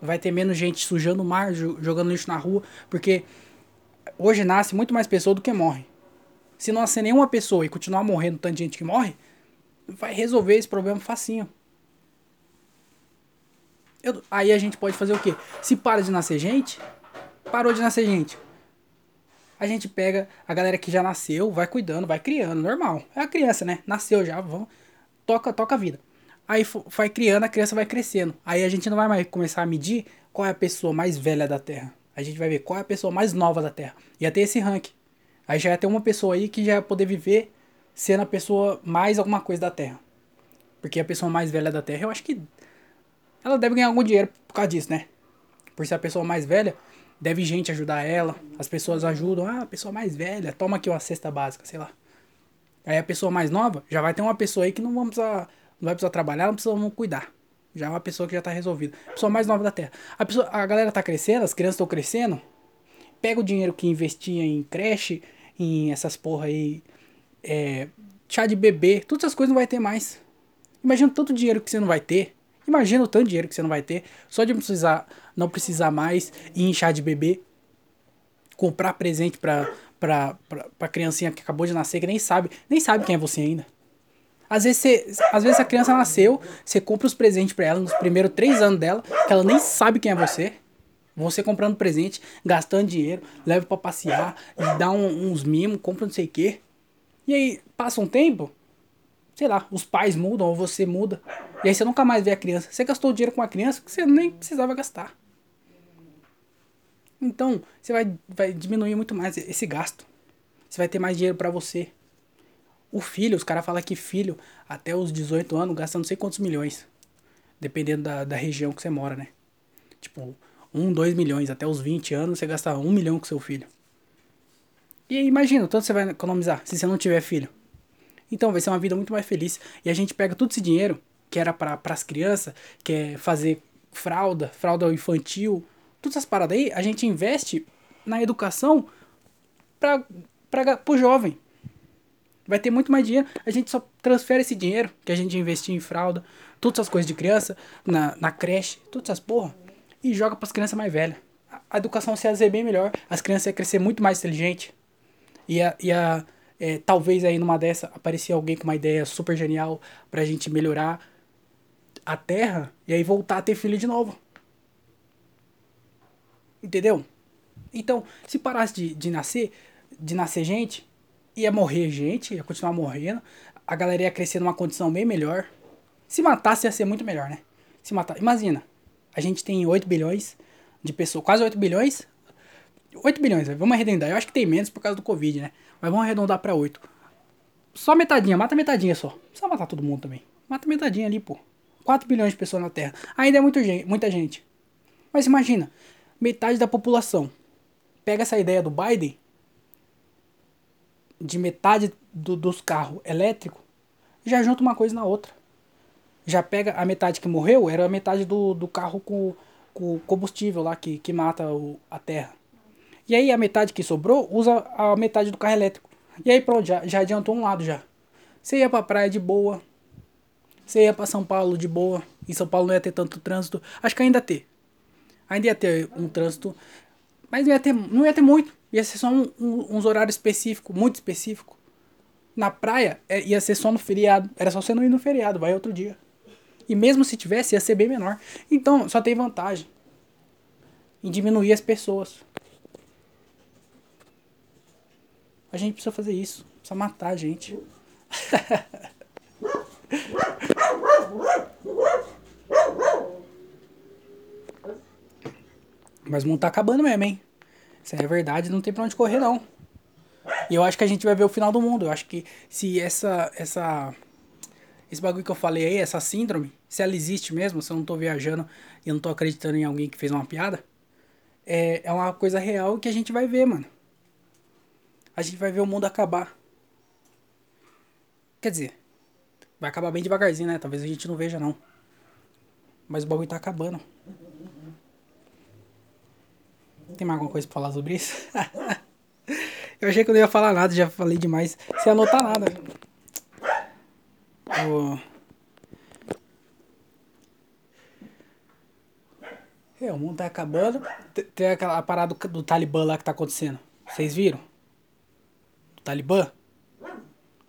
Vai ter menos gente sujando o mar, jogando lixo na rua. Porque hoje nasce muito mais pessoa do que morre. Se não nascer nenhuma pessoa e continuar morrendo tanta gente que morre, vai resolver esse problema facinho. Eu, aí a gente pode fazer o quê? Se para de nascer gente, parou de nascer gente. A gente pega a galera que já nasceu, vai cuidando, vai criando, normal. É a criança, né? Nasceu já, vamos, toca, toca a vida. Aí vai criando, a criança vai crescendo. Aí a gente não vai mais começar a medir qual é a pessoa mais velha da Terra. A gente vai ver qual é a pessoa mais nova da Terra. Ia ter esse ranking. Aí já ia ter uma pessoa aí que já ia poder viver sendo a pessoa mais alguma coisa da Terra. Porque a pessoa mais velha da Terra, eu acho que ela deve ganhar algum dinheiro por causa disso, né? Por ser a pessoa mais velha, deve gente ajudar ela. As pessoas ajudam. Ah, a pessoa mais velha, toma aqui uma cesta básica, sei lá. Aí a pessoa mais nova, já vai ter uma pessoa aí que não vamos precisar, não vai precisar trabalhar, não precisamos cuidar. Já é uma pessoa que já tá resolvida. Pessoa mais nova da Terra. A, pessoa, a galera tá crescendo, as crianças estão crescendo. Pega o dinheiro que investia em creche, em essas porra aí é, chá de bebê, todas essas coisas não vai ter mais. Imagina tanto dinheiro que você não vai ter. Imagina o tanto dinheiro que você não vai ter só de precisar, não precisar mais ir em chá de bebê, comprar presente pra, pra, pra, pra criancinha que acabou de nascer, que nem sabe, nem sabe quem é você ainda. Às vezes, você, às vezes a criança nasceu, você compra os presentes para ela nos primeiros três anos dela, que ela nem sabe quem é você. Você comprando presente, gastando dinheiro, leva para passear, dá um, uns mimos, compra não sei o quê. E aí, passa um tempo, sei lá, os pais mudam ou você muda. E aí você nunca mais vê a criança. Você gastou dinheiro com a criança que você nem precisava gastar. Então, você vai, vai diminuir muito mais esse gasto. Você vai ter mais dinheiro para você. O filho, os caras falam que filho, até os 18 anos, gasta não sei quantos milhões. Dependendo da, da região que você mora, né? Tipo, 1, 2 milhões. Até os 20 anos, você gasta 1 milhão com seu filho. E imagina o tanto você vai economizar se você não tiver filho. Então vai ser uma vida muito mais feliz. E a gente pega todo esse dinheiro, que era para as crianças, que é fazer fralda, fralda infantil, todas essas paradas aí, a gente investe na educação para o jovem. Vai ter muito mais dinheiro, a gente só transfere esse dinheiro que a gente investiu em fralda, todas essas coisas de criança, na, na creche, todas essas porra, e joga para as crianças mais velhas. A educação se ia ser bem melhor, as crianças iam crescer muito mais inteligente. E a, e a é, talvez aí numa dessa aparecia alguém com uma ideia super genial pra gente melhorar a Terra e aí voltar a ter filho de novo. Entendeu? Então, se parasse de, de nascer, de nascer gente, ia morrer gente, ia continuar morrendo, a galera ia crescer numa condição bem melhor. Se matasse ia ser muito melhor, né? Se matar, imagina, a gente tem 8 bilhões de pessoas, quase 8 bilhões, 8 bilhões, vamos arredondar. Eu acho que tem menos por causa do Covid, né? Mas vamos arredondar pra 8. Só metadinha, mata metadinha só. Precisa matar todo mundo também. Mata metadinha ali, pô. 4 bilhões de pessoas na Terra. Ainda é muito gente, muita gente. Mas imagina, metade da população. Pega essa ideia do Biden de metade do, dos carros elétricos, já junta uma coisa na outra. Já pega a metade que morreu, era a metade do, do carro com, com combustível lá que, que mata o, a terra. E aí a metade que sobrou usa a metade do carro elétrico. E aí pronto, já, já adiantou um lado já. Você ia pra praia de boa. Você ia pra São Paulo de boa. Em São Paulo não ia ter tanto trânsito. Acho que ainda ter. Ainda ia ter um trânsito. Mas não ia ter, não ia ter muito. Ia ser só um, um, uns horários específicos, muito específicos. Na praia é, ia ser só no feriado. Era só você não ir no feriado, vai outro dia. E mesmo se tivesse, ia ser bem menor. Então, só tem vantagem. em diminuir as pessoas. A gente precisa fazer isso. Precisa matar a gente. Mas o mundo tá acabando mesmo, hein? Isso é verdade, não tem pra onde correr, não. E eu acho que a gente vai ver o final do mundo. Eu acho que se essa. essa esse bagulho que eu falei aí, essa síndrome, se ela existe mesmo, se eu não tô viajando e eu não tô acreditando em alguém que fez uma piada, é, é uma coisa real que a gente vai ver, mano. A gente vai ver o mundo acabar. Quer dizer, vai acabar bem devagarzinho, né? Talvez a gente não veja, não. Mas o bagulho tá acabando. Tem mais alguma coisa pra falar sobre isso? eu achei que eu não ia falar nada, já falei demais. Sem anotar nada. O... É, o mundo tá acabando. Tem aquela parada do, Talibã lá que tá acontecendo. Vocês viram? Talibã?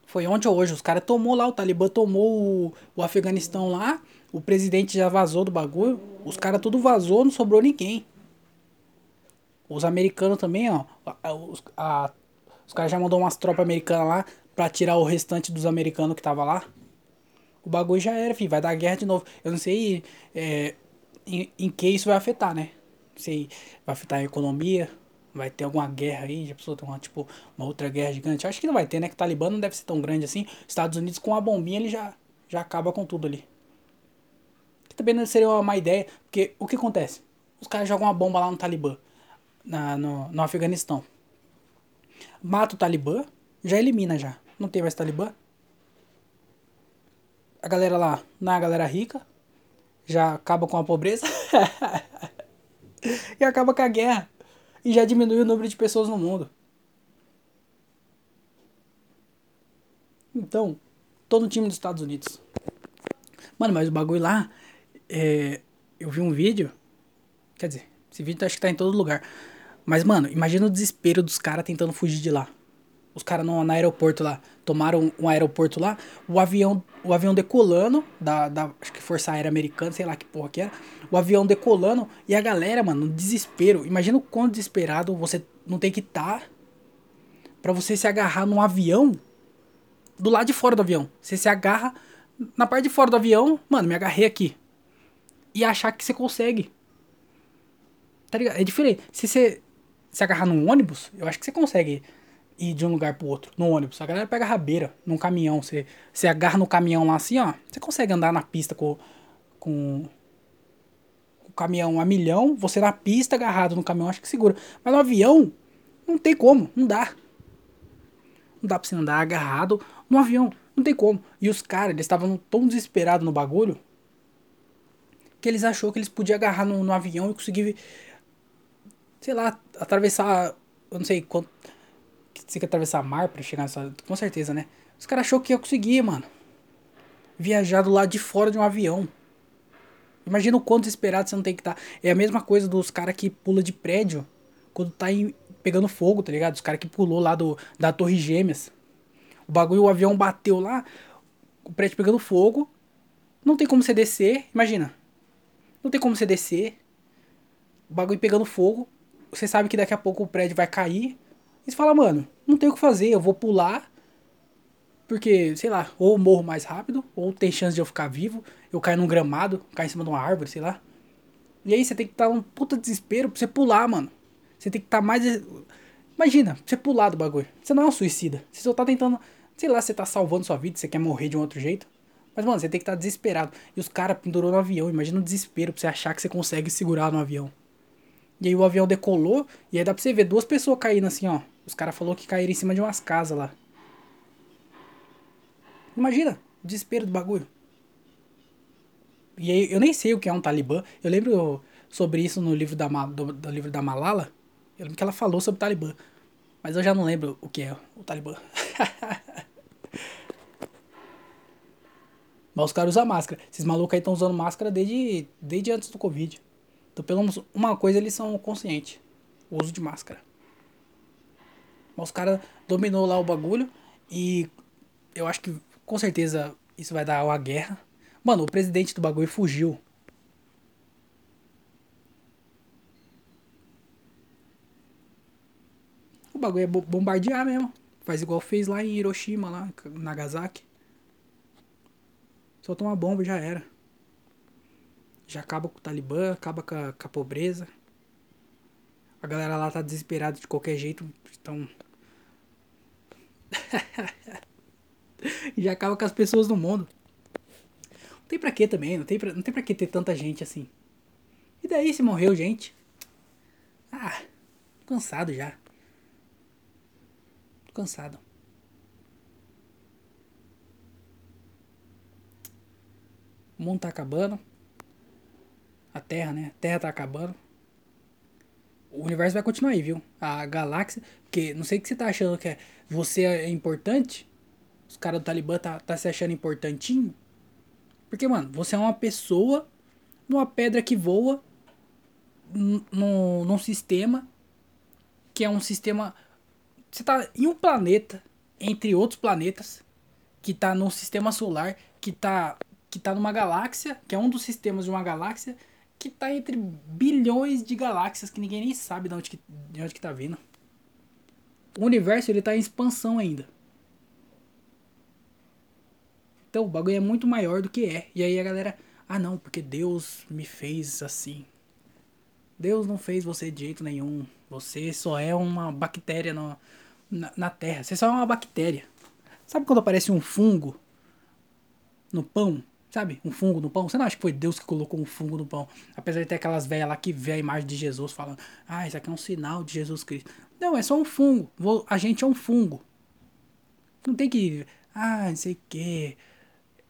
Foi ontem ou hoje. Os caras tomou lá, o Talibã tomou o, o Afeganistão lá. O presidente já vazou do bagulho. Os caras tudo vazou, não sobrou ninguém. Os americanos também, ó. Os, a, os caras já mandou umas tropas americanas lá pra tirar o restante dos americanos que tava lá. O bagulho já era, filho. Vai dar guerra de novo. Eu não sei é, em, em que isso vai afetar, né? Não sei, vai afetar a economia. Vai ter alguma guerra aí, já pensou ter uma, tipo, uma outra guerra gigante? Acho que não vai ter, né? Que o Talibã não deve ser tão grande assim. Estados Unidos com uma bombinha ele já, já acaba com tudo ali. Que também não seria uma má ideia, porque o que acontece? Os caras jogam uma bomba lá no Talibã na, no, no Afeganistão. Mata o Talibã, já elimina já. Não tem mais Talibã. A galera lá, não é galera rica, já acaba com a pobreza. e acaba com a guerra. E já diminui o número de pessoas no mundo. Então, tô no time dos Estados Unidos. Mano, mas o bagulho lá, é, eu vi um vídeo. Quer dizer, esse vídeo acho que tá em todo lugar. Mas, mano, imagina o desespero dos caras tentando fugir de lá. Os caras no, aeroporto lá, tomaram um aeroporto lá, o avião, o avião decolando, da, da acho que Força Aérea Americana, sei lá que porra que era, o avião decolando, e a galera, mano, no desespero. Imagina o quão desesperado você não tem que estar tá pra você se agarrar num avião do lado de fora do avião. Você se agarra na parte de fora do avião, mano, me agarrei aqui. E achar que você consegue. Tá ligado? É diferente. Se você se agarrar num ônibus, eu acho que você consegue ir de um lugar pro outro, no ônibus. A galera pega rabeira num caminhão. Você, você agarra no caminhão lá assim, ó. Você consegue andar na pista com, com o caminhão a milhão, você na pista agarrado no caminhão, acho que segura. Mas no avião, não tem como, não dá. Não dá pra você andar agarrado no avião, não tem como. E os caras, eles estavam tão desesperados no bagulho que eles achou que eles podiam agarrar no, no avião e conseguir sei lá, atravessar, eu não sei quanto, você que atravessar mar pra chegar nessa, com certeza, né? Os caras achou que ia conseguir, mano. Viajar do lado de fora de um avião. Imagina o quanto desesperado você não tem que estar. Tá. É a mesma coisa dos caras que pula de prédio quando tá em, pegando fogo, tá ligado? Os caras que pulou lá do, da Torre Gêmeas. O bagulho, o avião bateu lá, o prédio pegando fogo. Não tem como você descer, imagina. Não tem como você descer. O bagulho pegando fogo você sabe que daqui a pouco o prédio vai cair. E você fala, mano, não tem o que fazer, eu vou pular. Porque, sei lá, ou morro mais rápido, ou tem chance de eu ficar vivo, eu caio num gramado, caio em cima de uma árvore, sei lá. E aí você tem que estar tá um puta desespero pra você pular, mano. Você tem que estar tá mais. Imagina, você pular do bagulho. Você não é um suicida. Você só tá tentando. Sei lá, você tá salvando sua vida, você quer morrer de um outro jeito. Mas, mano, você tem que estar tá desesperado. E os caras pendurou no avião. Imagina o desespero pra você achar que você consegue segurar no avião. E aí o avião decolou, e aí dá pra você ver duas pessoas caindo assim, ó. Os caras falaram que caíram em cima de umas casas lá. Imagina, o desespero do bagulho. E aí, eu nem sei o que é um talibã. Eu lembro sobre isso no livro da, do, do livro da Malala. Eu lembro que ela falou sobre o talibã. Mas eu já não lembro o que é o talibã. Mas os caras usam máscara. Esses malucos aí estão usando máscara desde, desde antes do Covid. Então, pelo menos uma coisa eles são conscientes: o uso de máscara. Mas os caras dominou lá o bagulho e eu acho que com certeza isso vai dar uma guerra. Mano, o presidente do bagulho fugiu. O bagulho é bombardear mesmo. Faz igual fez lá em Hiroshima, lá Nagasaki. Soltou uma bomba já era. Já acaba com o Talibã, acaba com a, com a pobreza. A galera lá tá desesperada de qualquer jeito. Então já acaba com as pessoas do mundo. Não tem pra que também, não tem pra, não tem pra que ter tanta gente assim. E daí se morreu gente? Ah, cansado já. Tô cansado. O mundo tá acabando. A Terra, né? A Terra tá acabando. O universo vai continuar aí, viu? A galáxia. Porque não sei o que você tá achando que é. Você é importante. Os caras do Talibã tá, tá se achando importantinho. Porque, mano, você é uma pessoa numa pedra que voa num, num sistema que é um sistema. Você tá em um planeta, entre outros planetas, que tá num sistema solar, que tá, que tá numa galáxia, que é um dos sistemas de uma galáxia, que tá entre bilhões de galáxias que ninguém nem sabe de onde que, de onde que tá vindo. O universo ele tá em expansão ainda. Então o bagulho é muito maior do que é. E aí a galera, ah não, porque Deus me fez assim. Deus não fez você de jeito nenhum. Você só é uma bactéria no, na, na terra. Você só é uma bactéria. Sabe quando aparece um fungo no pão? Sabe? Um fungo no pão. Você não acha que foi Deus que colocou um fungo no pão? Apesar de ter aquelas velhas lá que vê a imagem de Jesus falando, ah, isso aqui é um sinal de Jesus Cristo. Não, é só um fungo. A gente é um fungo. Não tem que. Ah, não sei o que.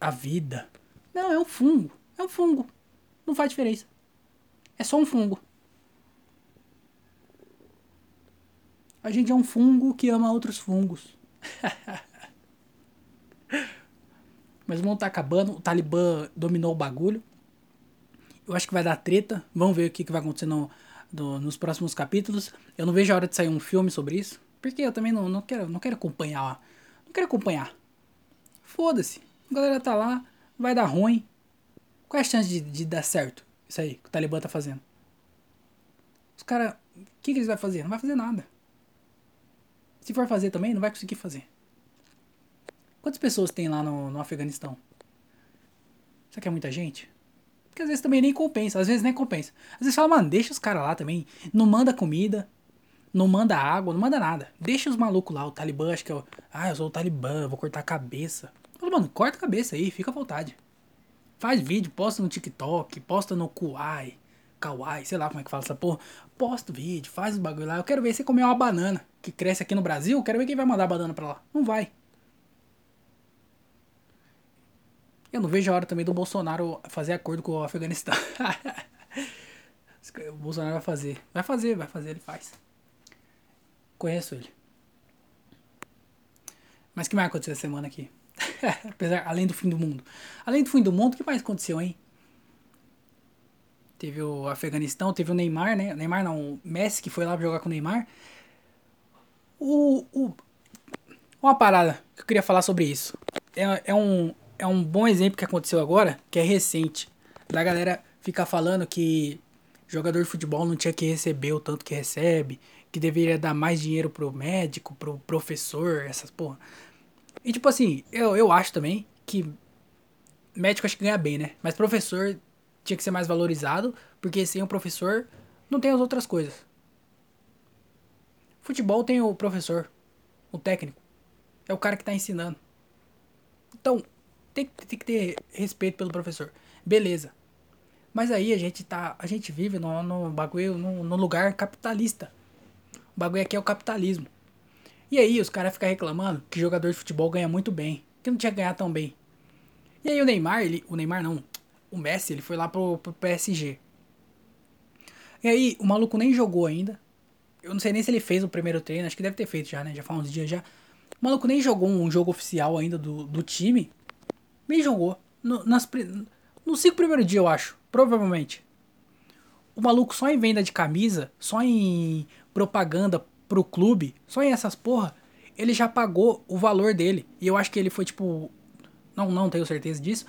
A vida. Não, é um fungo. É um fungo. Não faz diferença. É só um fungo. A gente é um fungo que ama outros fungos. Mas o mundo tá acabando, o Talibã dominou o bagulho. Eu acho que vai dar treta. Vamos ver o que, que vai acontecer no, no, nos próximos capítulos. Eu não vejo a hora de sair um filme sobre isso. Porque eu também não, não, quero, não quero acompanhar. Não quero acompanhar. Foda-se. A galera tá lá, vai dar ruim. Qual é a chance de, de dar certo? Isso aí que o Talibã tá fazendo. Os caras. O que, que eles vão fazer? Não vai fazer nada. Se for fazer também, não vai conseguir fazer. Quantas pessoas tem lá no, no Afeganistão? Será que é muita gente? Porque às vezes também nem compensa, às vezes nem compensa. Às vezes fala, mano, deixa os caras lá também. Não manda comida, não manda água, não manda nada. Deixa os malucos lá, o Talibã, acho que é o. Ah, eu sou o Talibã, vou cortar a cabeça. Fala, mano, corta a cabeça aí, fica à vontade. Faz vídeo, posta no TikTok, posta no Kuai, Kawaii, sei lá como é que fala essa porra. Posta vídeo, faz o bagulho lá. Eu quero ver você comer uma banana que cresce aqui no Brasil. Eu quero ver quem vai mandar banana pra lá. Não vai. Eu não vejo a hora também do Bolsonaro fazer acordo com o Afeganistão. o Bolsonaro vai fazer. Vai fazer, vai fazer, ele faz. Conheço ele. Mas que mais aconteceu essa semana aqui? Apesar, além do fim do mundo. Além do fim do mundo, o que mais aconteceu, hein? Teve o Afeganistão, teve o Neymar, né? Neymar não, o Messi que foi lá jogar com o Neymar. O, o, uma parada que eu queria falar sobre isso. É, é, um, é um bom exemplo que aconteceu agora, que é recente. Da galera ficar falando que jogador de futebol não tinha que receber o tanto que recebe, que deveria dar mais dinheiro pro médico, pro professor, essas porra. E tipo assim, eu, eu acho também que médico acho que ganha bem, né? Mas professor tinha que ser mais valorizado, porque sem o professor não tem as outras coisas. Futebol tem o professor, o técnico. É o cara que está ensinando. Então, tem, tem que ter respeito pelo professor. Beleza. Mas aí a gente tá. A gente vive no, no bagulho, no, no lugar capitalista. O bagulho aqui é o capitalismo. E aí os caras ficam reclamando que jogador de futebol ganha muito bem. Que não tinha que ganhar tão bem. E aí o Neymar, ele. O Neymar não o Messi, ele foi lá pro, pro PSG. E aí, o maluco nem jogou ainda. Eu não sei nem se ele fez o primeiro treino, acho que deve ter feito já, né? Já faz uns dias já. O maluco nem jogou um jogo oficial ainda do, do time. Nem jogou. No, nas, nos cinco primeiros dias, eu acho. Provavelmente. O maluco só em venda de camisa, só em propaganda pro clube, só em essas porra, ele já pagou o valor dele. E eu acho que ele foi tipo. Não, não tenho certeza disso.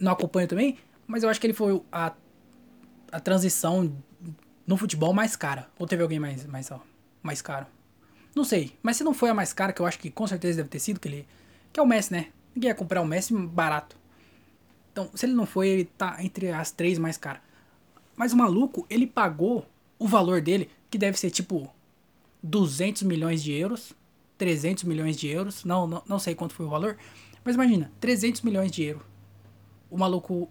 Não acompanho também. Mas eu acho que ele foi a, a transição no futebol mais cara. Ou teve alguém mais, mais, ó, mais caro? Não sei. Mas se não foi a mais cara, que eu acho que com certeza deve ter sido, que ele. Que é o Messi, né? Ninguém ia comprar o Messi barato. Então, se ele não foi, ele tá entre as três mais caras. Mas o maluco, ele pagou o valor dele, que deve ser tipo 200 milhões de euros, 300 milhões de euros, não, não, não sei quanto foi o valor, mas imagina, 300 milhões de euros. O maluco,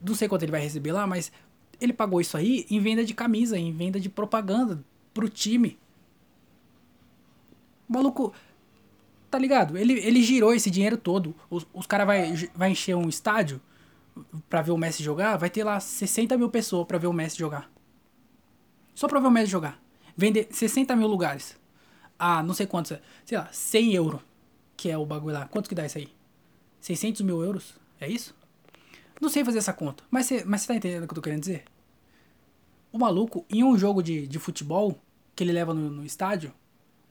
não sei quanto ele vai receber lá, mas ele pagou isso aí em venda de camisa, em venda de propaganda pro time. O maluco, tá ligado? Ele, ele girou esse dinheiro todo. Os, os caras vai, vai encher um estádio pra ver o Messi jogar, vai ter lá 60 mil pessoas pra ver o Messi jogar. Só pra ver o Messi jogar. Vender 60 mil lugares. Ah, não sei quantos, sei lá, 100 euros. Que é o bagulho lá. Quanto que dá isso aí? 600 mil euros? É isso? Não sei fazer essa conta. Mas você mas tá entendendo o que eu tô querendo dizer? O maluco, em um jogo de, de futebol que ele leva no, no estádio,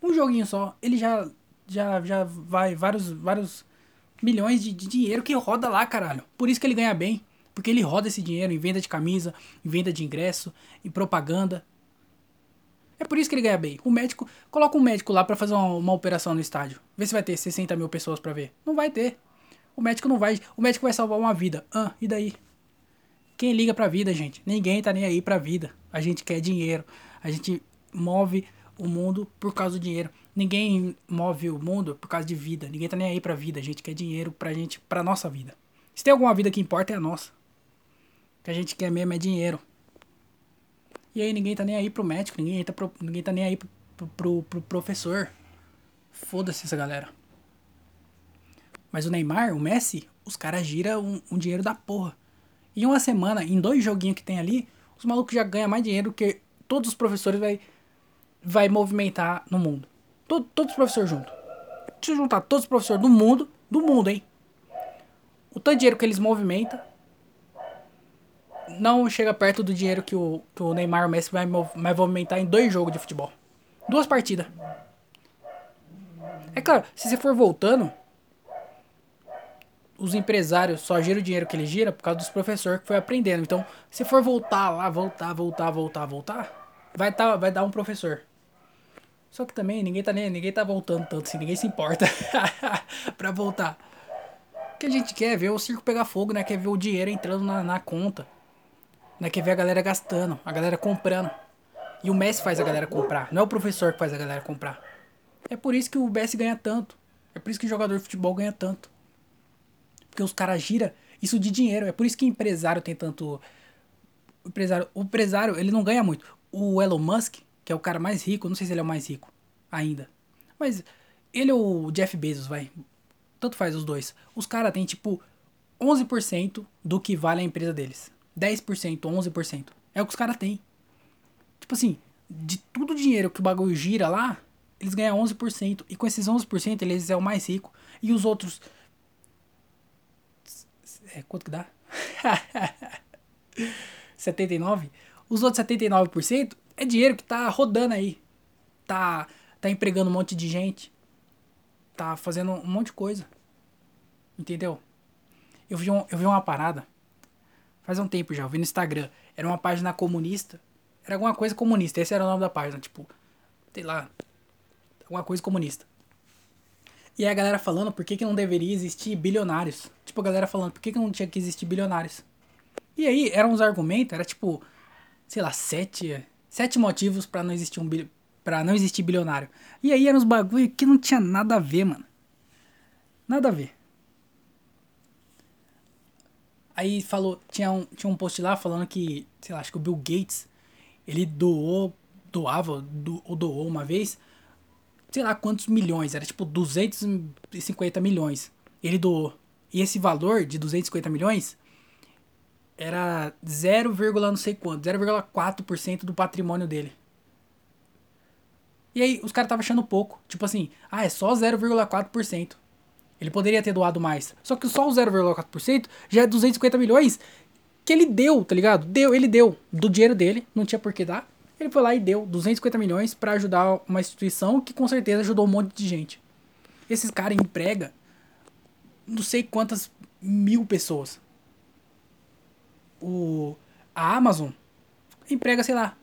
um joguinho só, ele já já, já vai vários, vários milhões de, de dinheiro que roda lá, caralho. Por isso que ele ganha bem. Porque ele roda esse dinheiro em venda de camisa, em venda de ingresso, em propaganda. É por isso que ele ganha bem. O médico, coloca um médico lá para fazer uma, uma, operação no estádio. Vê se vai ter 60 mil pessoas para ver. Não vai ter. O médico não vai. O médico vai salvar uma vida. Ah, e daí? Quem liga pra vida, gente? Ninguém tá nem aí pra vida. A gente quer dinheiro. A gente move o mundo por causa do dinheiro. Ninguém move o mundo por causa de vida. Ninguém tá nem aí pra vida. A gente quer dinheiro pra gente, pra nossa vida. Se tem alguma vida que importa é a nossa. O que a gente quer mesmo é dinheiro. E aí ninguém tá nem aí pro médico, ninguém tá, pro, ninguém tá nem aí pro, pro, pro professor. Foda-se essa galera. Mas o Neymar, o Messi, os caras giram um, um, dinheiro da porra. Em uma semana, em dois joguinhos que tem ali, os malucos já ganham mais dinheiro que todos os professores vai, vai movimentar no mundo. Todo, todos os professores juntos. Se juntar todos os professores do mundo, do mundo, hein? O tanto de dinheiro que eles movimentam não chega perto do dinheiro que o, que o Neymar o Messi vai, vai movimentar em dois jogos de futebol. Duas partidas. É claro, se você for voltando, os empresários só giram o dinheiro que ele gira por causa dos professores que foi aprendendo. Então, se for voltar lá, voltar, voltar, voltar, voltar, vai, tá, vai dar um professor. Só que também ninguém tá nem, ninguém tá voltando tanto assim, ninguém se importa pra voltar. O que a gente quer é ver o circo pegar fogo, né? Quer ver o dinheiro entrando na, na conta. Né? Quer ver a galera gastando, a galera comprando. E o Messi faz a galera comprar, não é o professor que faz a galera comprar. É por isso que o Messi ganha tanto. É por isso que o jogador de futebol ganha tanto. Porque os caras giram isso de dinheiro. É por isso que empresário tem tanto. O empresário, o empresário, ele não ganha muito. O Elon Musk, que é o cara mais rico, não sei se ele é o mais rico ainda. Mas ele ou o Jeff Bezos, vai. Tanto faz os dois. Os caras têm tipo 11% do que vale a empresa deles. 10%, 11%. É o que os caras têm. Tipo assim, de todo o dinheiro que o bagulho gira lá, eles ganham 11%. E com esses 11%, eles é o mais rico. E os outros. É, quanto que dá? 79? Os outros 79% é dinheiro que tá rodando aí. Tá, tá empregando um monte de gente. Tá fazendo um monte de coisa. Entendeu? Eu vi, um, eu vi uma parada. Faz um tempo já, eu vi no Instagram. Era uma página comunista. Era alguma coisa comunista. Esse era o nome da página. Tipo, sei lá. Alguma coisa comunista. E aí a galera falando por que, que não deveria existir bilionários. Tipo, a galera falando por que, que não tinha que existir bilionários. E aí, eram uns argumentos, era tipo, sei lá, sete, Sete motivos para não existir um para não existir bilionário. E aí eram uns bagulho que não tinha nada a ver, mano. Nada a ver. Aí falou, tinha um, tinha um post lá falando que, sei lá, acho que o Bill Gates, ele doou, doava, do, ou doou uma vez, sei lá quantos milhões, era tipo 250 milhões. Ele doou. E esse valor de 250 milhões era 0, não sei quanto, 0,4% do patrimônio dele. E aí os caras estavam achando pouco. Tipo assim, ah, é só 0,4%. Ele poderia ter doado mais. Só que só o 0,4% já é 250 milhões que ele deu, tá ligado? Deu, ele deu do dinheiro dele, não tinha por que dar. Ele foi lá e deu 250 milhões para ajudar uma instituição que com certeza ajudou um monte de gente. Esses caras empregam não sei quantas mil pessoas o, a Amazon emprega, sei lá,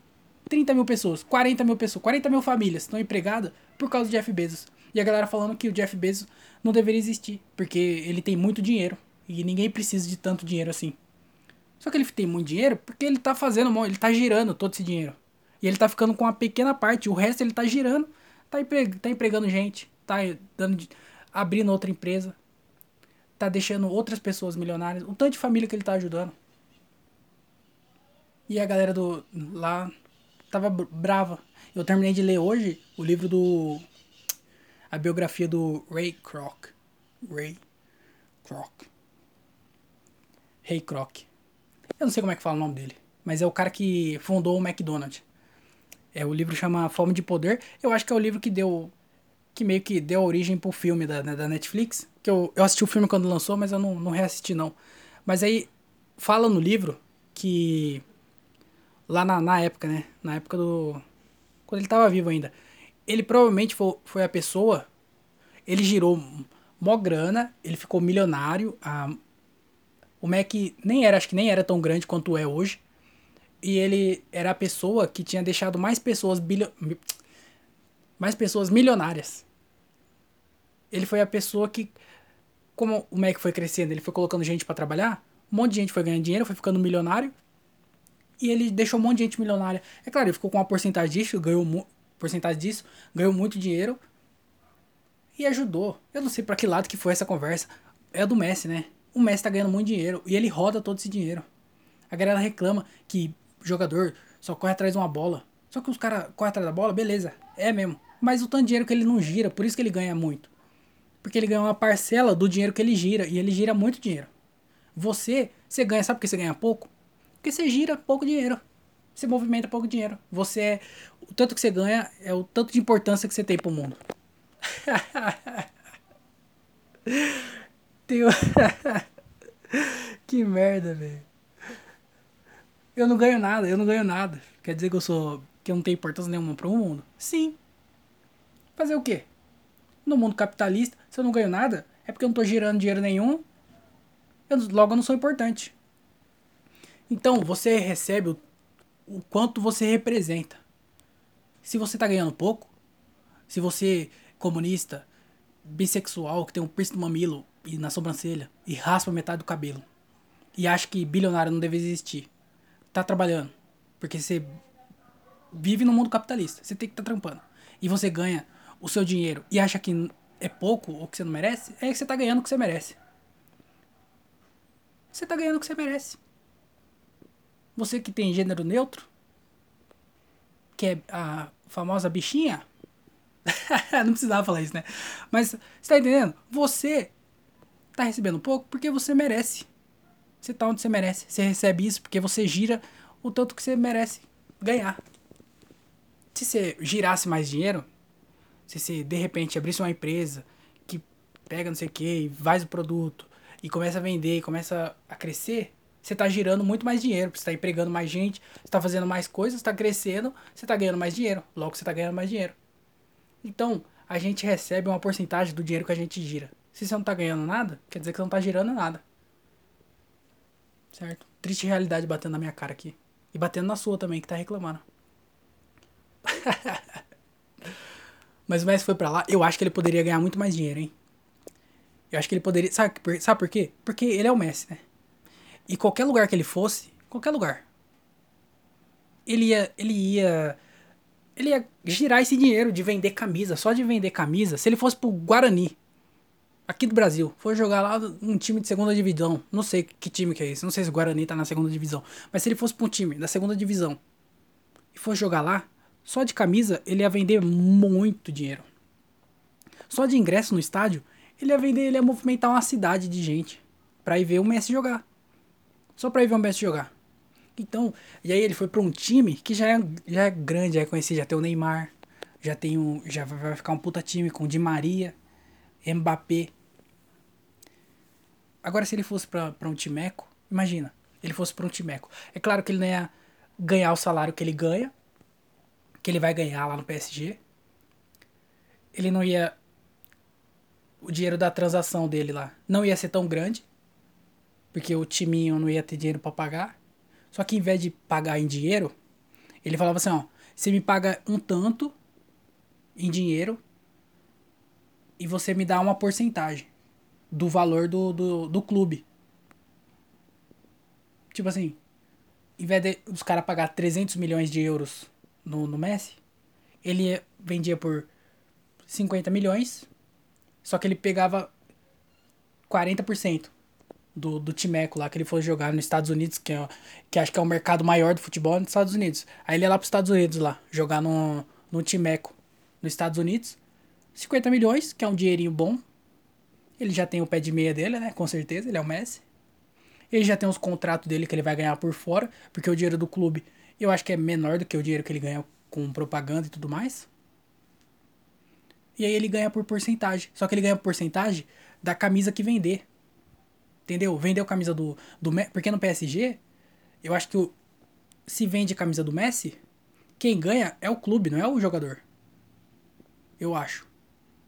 30 mil pessoas, 40 mil pessoas, 40 mil famílias estão empregadas por causa do Jeff Bezos. E a galera falando que o Jeff Bezos não deveria existir, porque ele tem muito dinheiro e ninguém precisa de tanto dinheiro assim. Só que ele tem muito dinheiro porque ele tá fazendo, ele tá girando todo esse dinheiro. E ele tá ficando com uma pequena parte, o resto ele tá girando, tá, empre tá empregando gente, tá dando, abrindo outra empresa, tá deixando outras pessoas milionárias, o tanto de família que ele tá ajudando. E a galera do lá tava brava. Eu terminei de ler hoje o livro do a biografia do Ray Kroc. Ray Kroc. Ray Kroc. Eu não sei como é que fala o nome dele, mas é o cara que fundou o McDonald's. É, o livro chama Fome de Poder. Eu acho que é o livro que deu. que meio que deu origem pro filme da, da Netflix. Que eu, eu assisti o filme quando lançou, mas eu não, não reassisti não. Mas aí fala no livro que. Lá na, na época, né? Na época do. Quando ele tava vivo ainda. Ele provavelmente foi, foi a pessoa. Ele girou mó grana, ele ficou milionário. A, o Mac nem era, acho que nem era tão grande quanto é hoje. E ele era a pessoa que tinha deixado mais pessoas bilio... mais pessoas milionárias. Ele foi a pessoa que como o Mac foi crescendo, ele foi colocando gente para trabalhar, um monte de gente foi ganhando dinheiro, foi ficando milionário. E ele deixou um monte de gente milionária. É claro, ele ficou com uma porcentagem disso, ganhou porcentagem disso, ganhou muito dinheiro e ajudou. Eu não sei para que lado que foi essa conversa. É do Messi, né? O Messi tá ganhando muito dinheiro e ele roda todo esse dinheiro. A galera reclama que jogador só corre atrás de uma bola. Só que os caras correm atrás da bola, beleza, é mesmo. Mas o tanto de dinheiro que ele não gira, por isso que ele ganha muito. Porque ele ganha uma parcela do dinheiro que ele gira, e ele gira muito dinheiro. Você, você ganha, sabe por que você ganha pouco? Porque você gira pouco dinheiro. Você movimenta pouco dinheiro. Você é, o tanto que você ganha é o tanto de importância que você tem pro mundo. Tem... que merda, velho. Eu não ganho nada, eu não ganho nada. Quer dizer que eu sou. que eu não tenho importância nenhuma para o mundo? Sim. Fazer o quê? No mundo capitalista, se eu não ganho nada, é porque eu não estou girando dinheiro nenhum. Eu, logo eu não sou importante. Então, você recebe o, o quanto você representa. Se você está ganhando pouco, se você comunista, bissexual, que tem um piercing no mamilo e na sobrancelha e raspa metade do cabelo e acha que bilionário não deve existir, tá trabalhando. Porque você vive no mundo capitalista. Você tem que estar tá trampando. E você ganha o seu dinheiro e acha que é pouco ou que você não merece, é que você tá ganhando o que você merece. Você tá ganhando o que você merece. Você que tem gênero neutro, que é a famosa bichinha, não precisava falar isso, né? Mas você tá entendendo? Você tá recebendo pouco porque você merece. Você tá onde você merece. Você recebe isso porque você gira o tanto que você merece ganhar. Se você girasse mais dinheiro, se você de repente abrisse uma empresa que pega não sei o que faz o produto e começa a vender começa a crescer, você está girando muito mais dinheiro, você está empregando mais gente, você está fazendo mais coisas, está crescendo, você está ganhando mais dinheiro, logo você está ganhando mais dinheiro. Então, a gente recebe uma porcentagem do dinheiro que a gente gira. Se você não está ganhando nada, quer dizer que você não está girando nada. Certo? Triste realidade batendo na minha cara aqui. E batendo na sua também, que tá reclamando. Mas o Messi foi para lá, eu acho que ele poderia ganhar muito mais dinheiro, hein? Eu acho que ele poderia. Sabe, sabe por quê? Porque ele é o Messi, né? E qualquer lugar que ele fosse, qualquer lugar, ele ia. Ele ia. Ele ia girar esse dinheiro de vender camisa, só de vender camisa. Se ele fosse pro Guarani, aqui do Brasil, for jogar lá um time de segunda divisão, não sei que time que é esse, não sei se o Guarani tá na segunda divisão, mas se ele fosse pra um time da segunda divisão e for jogar lá, só de camisa ele ia vender muito dinheiro. Só de ingresso no estádio, ele ia vender, ele ia movimentar uma cidade de gente pra ir ver o Messi jogar. Só pra ir ver o Messi jogar. Então, e aí ele foi pra um time que já é, já é grande, já é conhecido, já tem o Neymar, já tem um, já vai ficar um puta time com o Di Maria, Mbappé, Agora, se ele fosse pra, pra um timeco, imagina, ele fosse pra um timeco. É claro que ele não ia ganhar o salário que ele ganha, que ele vai ganhar lá no PSG. Ele não ia. O dinheiro da transação dele lá não ia ser tão grande, porque o timinho não ia ter dinheiro para pagar. Só que em vez de pagar em dinheiro, ele falava assim: ó, você me paga um tanto em dinheiro e você me dá uma porcentagem do valor do, do, do clube. Tipo assim, em vez de os caras pagar 300 milhões de euros no, no Messi, ele vendia por 50 milhões, só que ele pegava 40% do, do Timeco lá que ele foi jogar nos Estados Unidos, que, é, que acho que é o mercado maior do futebol nos Estados Unidos. Aí ele ia lá para os Estados Unidos lá, jogar no, no Timeco nos Estados Unidos. 50 milhões, que é um dinheirinho bom. Ele já tem o pé de meia dele, né? Com certeza, ele é o Messi. Ele já tem os contratos dele que ele vai ganhar por fora, porque o dinheiro do clube eu acho que é menor do que o dinheiro que ele ganha com propaganda e tudo mais. E aí ele ganha por porcentagem. Só que ele ganha por porcentagem da camisa que vender. Entendeu? Vendeu camisa do, do Porque no PSG, eu acho que o, se vende camisa do Messi, quem ganha é o clube, não é o jogador. Eu acho.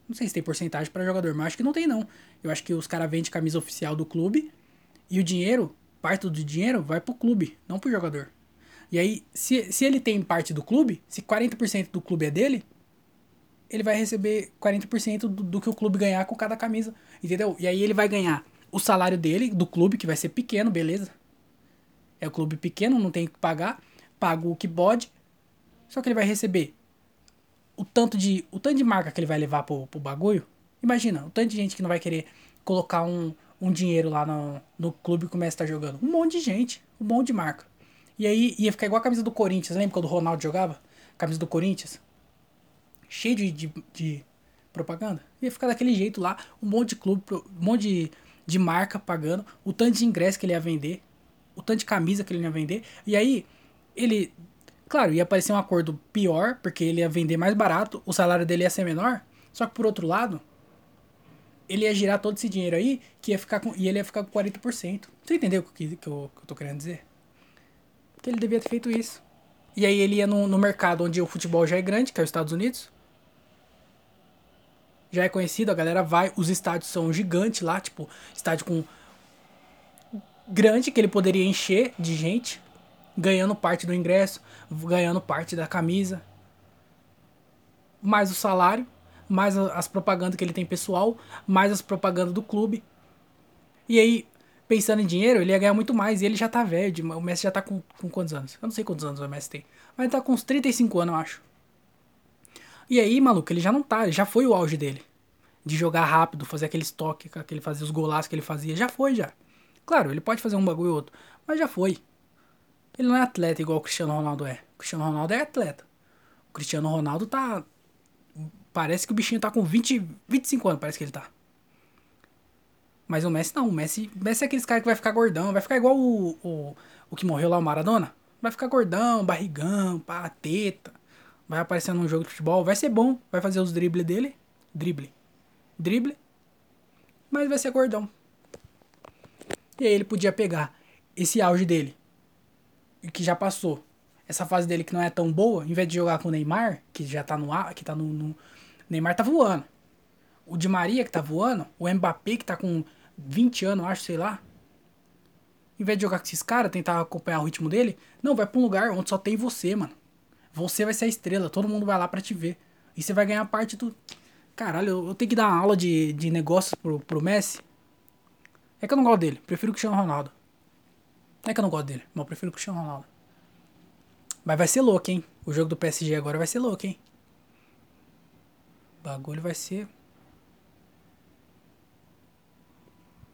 Não sei se tem porcentagem para jogador, mas acho que não tem não. Eu acho que os caras vendem camisa oficial do clube e o dinheiro, parte do dinheiro, vai pro clube, não pro jogador. E aí, se, se ele tem parte do clube, se 40% do clube é dele, ele vai receber 40% do, do que o clube ganhar com cada camisa. Entendeu? E aí ele vai ganhar o salário dele, do clube, que vai ser pequeno, beleza. É o clube pequeno, não tem que pagar. Paga o que pode. Só que ele vai receber o tanto de, o tanto de marca que ele vai levar pro, pro bagulho. Imagina, o tanto de gente que não vai querer colocar um, um dinheiro lá no, no clube que começa a estar jogando. Um monte de gente, um monte de marca. E aí ia ficar igual a camisa do Corinthians. Lembra quando o Ronaldo jogava? Camisa do Corinthians. Cheio de, de, de propaganda. Ia ficar daquele jeito lá. Um monte de clube, um monte de, de marca pagando. O tanto de ingresso que ele ia vender. O tanto de camisa que ele ia vender. E aí, ele. Claro, ia aparecer um acordo pior, porque ele ia vender mais barato, o salário dele ia ser menor. Só que por outro lado, ele ia girar todo esse dinheiro aí, que ia ficar com, e ele ia ficar com 40%. Você entendeu o que, que, eu, que eu tô querendo dizer? que ele devia ter feito isso. E aí ele ia no, no mercado onde o futebol já é grande, que é os Estados Unidos. Já é conhecido, a galera vai, os estádios são gigantes lá, tipo, estádio com grande que ele poderia encher de gente, ganhando parte do ingresso, ganhando parte da camisa, mais o salário, mais as propagandas que ele tem pessoal, mais as propagandas do clube. E aí pensando em dinheiro, ele ia ganhar muito mais. E ele já tá velho. O Messi já tá com, com quantos anos? Eu não sei quantos anos o Messi tem. Mas ele tá com uns 35 anos, eu acho. E aí, maluco, ele já não tá. Já foi o auge dele. De jogar rápido, fazer aquele estoque, que ele fazia, os golaços que ele fazia. Já foi, já. Claro, ele pode fazer um bagulho ou outro. Mas já foi. Ele não é atleta igual o Cristiano Ronaldo é. O Cristiano Ronaldo é atleta. O Cristiano Ronaldo tá. Parece que o bichinho tá com 20, 25 anos, parece que ele tá. Mas o Messi não. O Messi, Messi é aqueles caras que vai ficar gordão. Vai ficar igual o, o, o que morreu lá, o Maradona. Vai ficar gordão, barrigão, pá, teta. Vai aparecer num jogo de futebol. Vai ser bom. Vai fazer os dribles dele. Drible. Drible. Mas vai ser gordão. E aí ele podia pegar esse auge dele. Que já passou. Essa fase dele que não é tão boa. Em vez de jogar com o Neymar, que já tá no ar, que tá no, no. Neymar tá voando. O Di Maria que tá voando. O Mbappé que tá com 20 anos, acho, sei lá. Em vez de jogar com esses caras, tentar acompanhar o ritmo dele, não, vai pra um lugar onde só tem você, mano. Você vai ser a estrela, todo mundo vai lá pra te ver. E você vai ganhar parte do. Caralho, eu, tenho que dar uma aula de, de negócios pro, pro Messi. É que eu não gosto dele, prefiro o Cristiano Ronaldo. É que eu não gosto dele, mas eu prefiro o Cristiano Ronaldo. Mas vai ser louco, hein? O jogo do PSG agora vai ser louco, hein? O bagulho vai ser.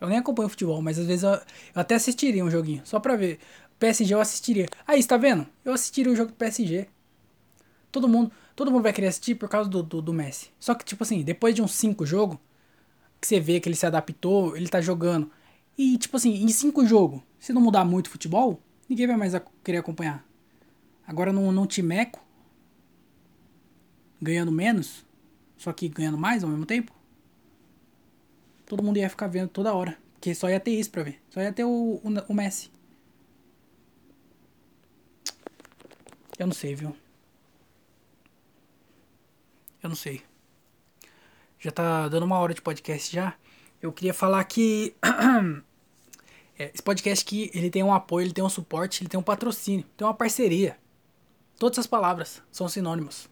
Eu nem acompanho futebol, mas às vezes eu, eu até assistiria um joguinho, só pra ver. PSG eu assistiria. Aí, está vendo? Eu assistiria o jogo do PSG. Todo mundo, todo mundo vai querer assistir por causa do, do, do Messi. Só que, tipo assim, depois de uns 5 jogos, que você vê que ele se adaptou, ele tá jogando. E, tipo assim, em 5 jogos, se não mudar muito o futebol, ninguém vai mais querer acompanhar. Agora num, num timeco, ganhando menos, só que ganhando mais ao mesmo tempo, todo mundo ia ficar vendo toda hora. Porque só ia ter isso pra ver. Só ia ter o, o, o Messi. Eu não sei, viu? Eu não sei. Já tá dando uma hora de podcast já. Eu queria falar que é, esse podcast aqui, ele tem um apoio, ele tem um suporte, ele tem um patrocínio, tem uma parceria. Todas as palavras são sinônimos.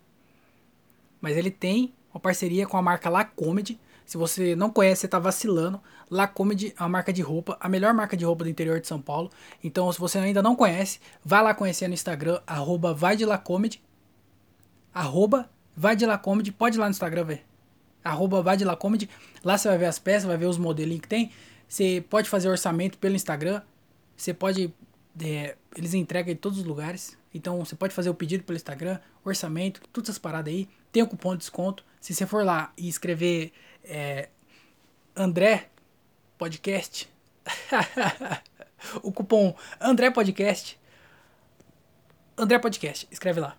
Mas ele tem uma parceria com a marca La Comedy Se você não conhece, você tá vacilando. La Comedy é uma marca de roupa, a melhor marca de roupa do interior de São Paulo. Então, se você ainda não conhece, vai lá conhecer no Instagram, arroba vai de La Comedy. Arroba vai de La Comedy. Pode ir lá no Instagram ver. Arroba vai de La Comedy. Lá você vai ver as peças, vai ver os modelinhos que tem. Você pode fazer orçamento pelo Instagram. Você pode. É, eles entregam em todos os lugares. Então você pode fazer o pedido pelo Instagram, orçamento, todas essas paradas aí. Tem o cupom de desconto. Se você for lá e escrever é, André Podcast, o cupom André Podcast, André Podcast, escreve lá.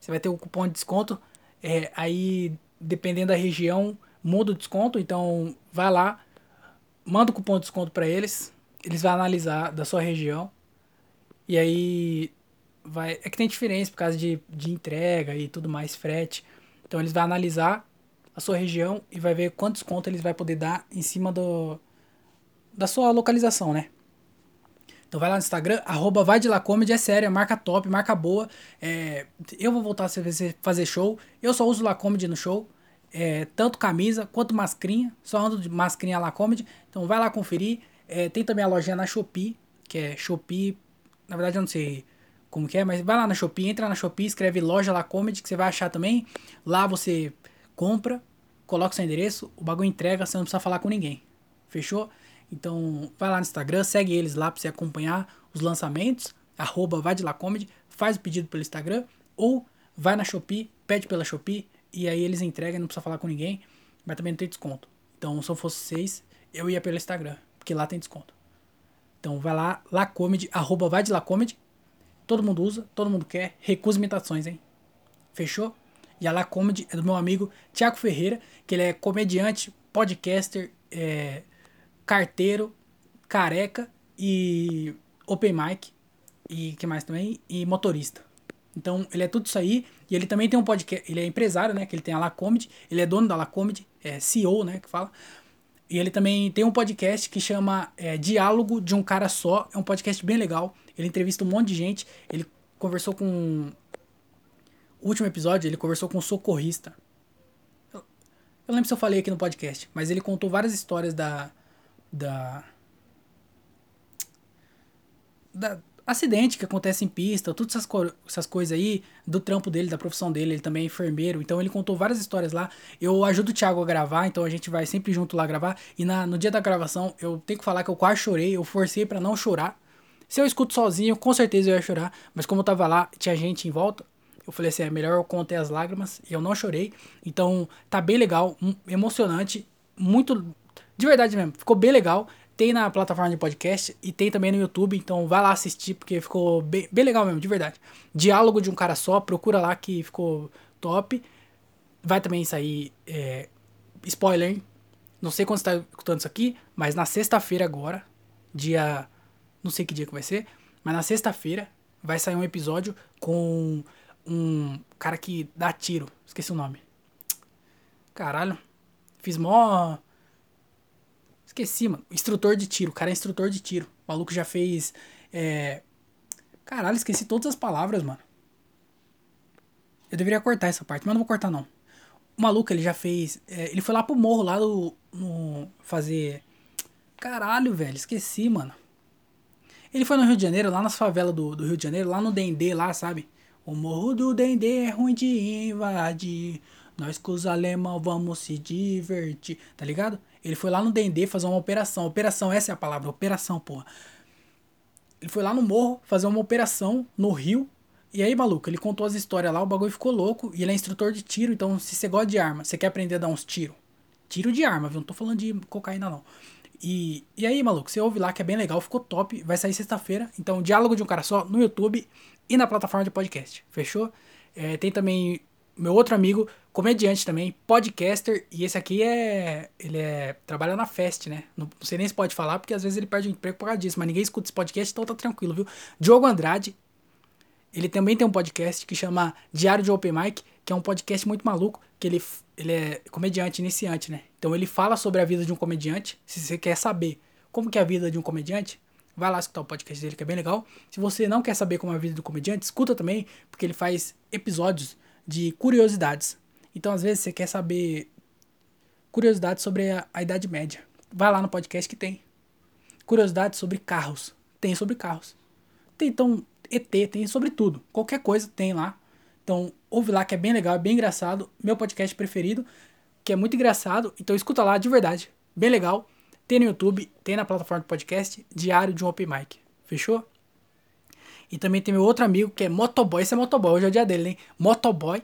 Você vai ter o cupom de desconto. É, aí, dependendo da região, muda o desconto. Então, vai lá, manda o cupom de desconto para eles. Eles vão analisar da sua região. E aí, vai. É que tem diferença por causa de, de entrega e tudo mais, frete. Então eles vão analisar a sua região e vai ver quanto desconto eles vai poder dar em cima do, da sua localização, né? Então vai lá no Instagram, arroba vai de lá comedy, é sério, é marca top, marca boa. É, eu vou voltar a fazer show. Eu só uso lá comedy no show. É, tanto camisa quanto mascrinha. Só ando de mascrinha lá comedy. Então vai lá conferir. É, tem também a lojinha na Shopee, que é Shopee. Na verdade eu não sei como que é, mas vai lá na Shopee, entra na Shopee, escreve loja lá comedy que você vai achar também. Lá você compra, coloca seu endereço, o bagulho entrega, você não precisa falar com ninguém. Fechou? Então vai lá no Instagram, segue eles lá pra você acompanhar os lançamentos, arroba vai de lá comedy, faz o pedido pelo Instagram, ou vai na Shopee, pede pela Shopee, e aí eles entregam, não precisa falar com ninguém, mas também não tem desconto. Então se eu fosse vocês, eu ia pelo Instagram, porque lá tem desconto. Então vai lá, lacomedy, arroba vai de lá comedy, Todo mundo usa, todo mundo quer. Recusa imitações, hein? Fechou? E a La Comedy é do meu amigo Tiago Ferreira, que ele é comediante, podcaster, é, carteiro, careca e open mic. E que mais também? E motorista. Então, ele é tudo isso aí. E ele também tem um podcast. Ele é empresário, né? Que ele tem a La Comedy. Ele é dono da La Comedy. É CEO, né? Que fala. E ele também tem um podcast que chama é, Diálogo de um Cara Só. É um podcast bem legal. Ele entrevista um monte de gente. Ele conversou com. O último episódio, ele conversou com um socorrista. Eu, eu lembro se eu falei aqui no podcast, mas ele contou várias histórias da. Da. Da, acidente que acontece em pista, todas essas, co essas coisas aí, do trampo dele, da profissão dele, ele também é enfermeiro, então ele contou várias histórias lá. Eu ajudo o Thiago a gravar, então a gente vai sempre junto lá gravar. E na, no dia da gravação, eu tenho que falar que eu quase chorei, eu forcei para não chorar. Se eu escuto sozinho, com certeza eu ia chorar, mas como eu tava lá, tinha gente em volta, eu falei assim, é melhor eu conter as lágrimas, e eu não chorei. Então, tá bem legal, emocionante, muito de verdade mesmo, ficou bem legal. Tem na plataforma de podcast e tem também no YouTube, então vai lá assistir porque ficou bem, bem legal mesmo, de verdade. Diálogo de um cara só, procura lá que ficou top. Vai também sair é, spoiler, hein? Não sei quando você tá escutando isso aqui, mas na sexta-feira agora, dia. Não sei que dia que vai ser, mas na sexta-feira vai sair um episódio com um cara que dá tiro. Esqueci o nome. Caralho. Fiz mó Esqueci, mano. Instrutor de tiro. O cara é instrutor de tiro. O maluco já fez. É... Caralho, esqueci todas as palavras, mano. Eu deveria cortar essa parte, mas não vou cortar, não. O maluco, ele já fez. É... Ele foi lá pro morro, lá do. No... Fazer. Caralho, velho. Esqueci, mano. Ele foi no Rio de Janeiro, lá nas favelas do, do Rio de Janeiro, lá no Dendê, lá, sabe? O morro do Dendê é ruim de invadir. Nós com os alemão vamos se divertir. Tá ligado? Ele foi lá no Dendê fazer uma operação. Operação, essa é a palavra, operação, porra. Ele foi lá no morro fazer uma operação no Rio. E aí, maluco, ele contou as histórias lá, o bagulho ficou louco. E ele é instrutor de tiro, então se você gosta de arma, você quer aprender a dar uns tiros. Tiro de arma, viu? Não tô falando de cocaína, não. E, e aí, maluco, você ouve lá que é bem legal, ficou top. Vai sair sexta-feira. Então, Diálogo de um Cara Só no YouTube e na plataforma de podcast. Fechou? É, tem também meu outro amigo, comediante também, podcaster, e esse aqui é. Ele é. trabalha na Fest, né? Não, não, sei nem se pode falar, porque às vezes ele perde o emprego por causa disso, mas ninguém escuta esse podcast, então tá tranquilo, viu? Diogo Andrade, ele também tem um podcast que chama Diário de Open Mic, que é um podcast muito maluco, que ele, ele é comediante iniciante, né? Então ele fala sobre a vida de um comediante. Se você quer saber como que é a vida de um comediante, vai lá escutar o podcast dele, que é bem legal. Se você não quer saber como é a vida do comediante, escuta também, porque ele faz episódios de curiosidades. Então, às vezes, você quer saber curiosidades sobre a, a Idade Média. Vai lá no podcast que tem. Curiosidades sobre carros. Tem sobre carros. Tem então ET, tem sobre tudo. Qualquer coisa tem lá. Então, ouve lá que é bem legal, é bem engraçado. Meu podcast preferido, que é muito engraçado. Então, escuta lá de verdade. Bem legal. Tem no YouTube, tem na plataforma de podcast, Diário de um Open Mic. Fechou? E também tem meu outro amigo que é motoboy. Esse é motoboy, hoje é o dia dele, hein? Motoboy,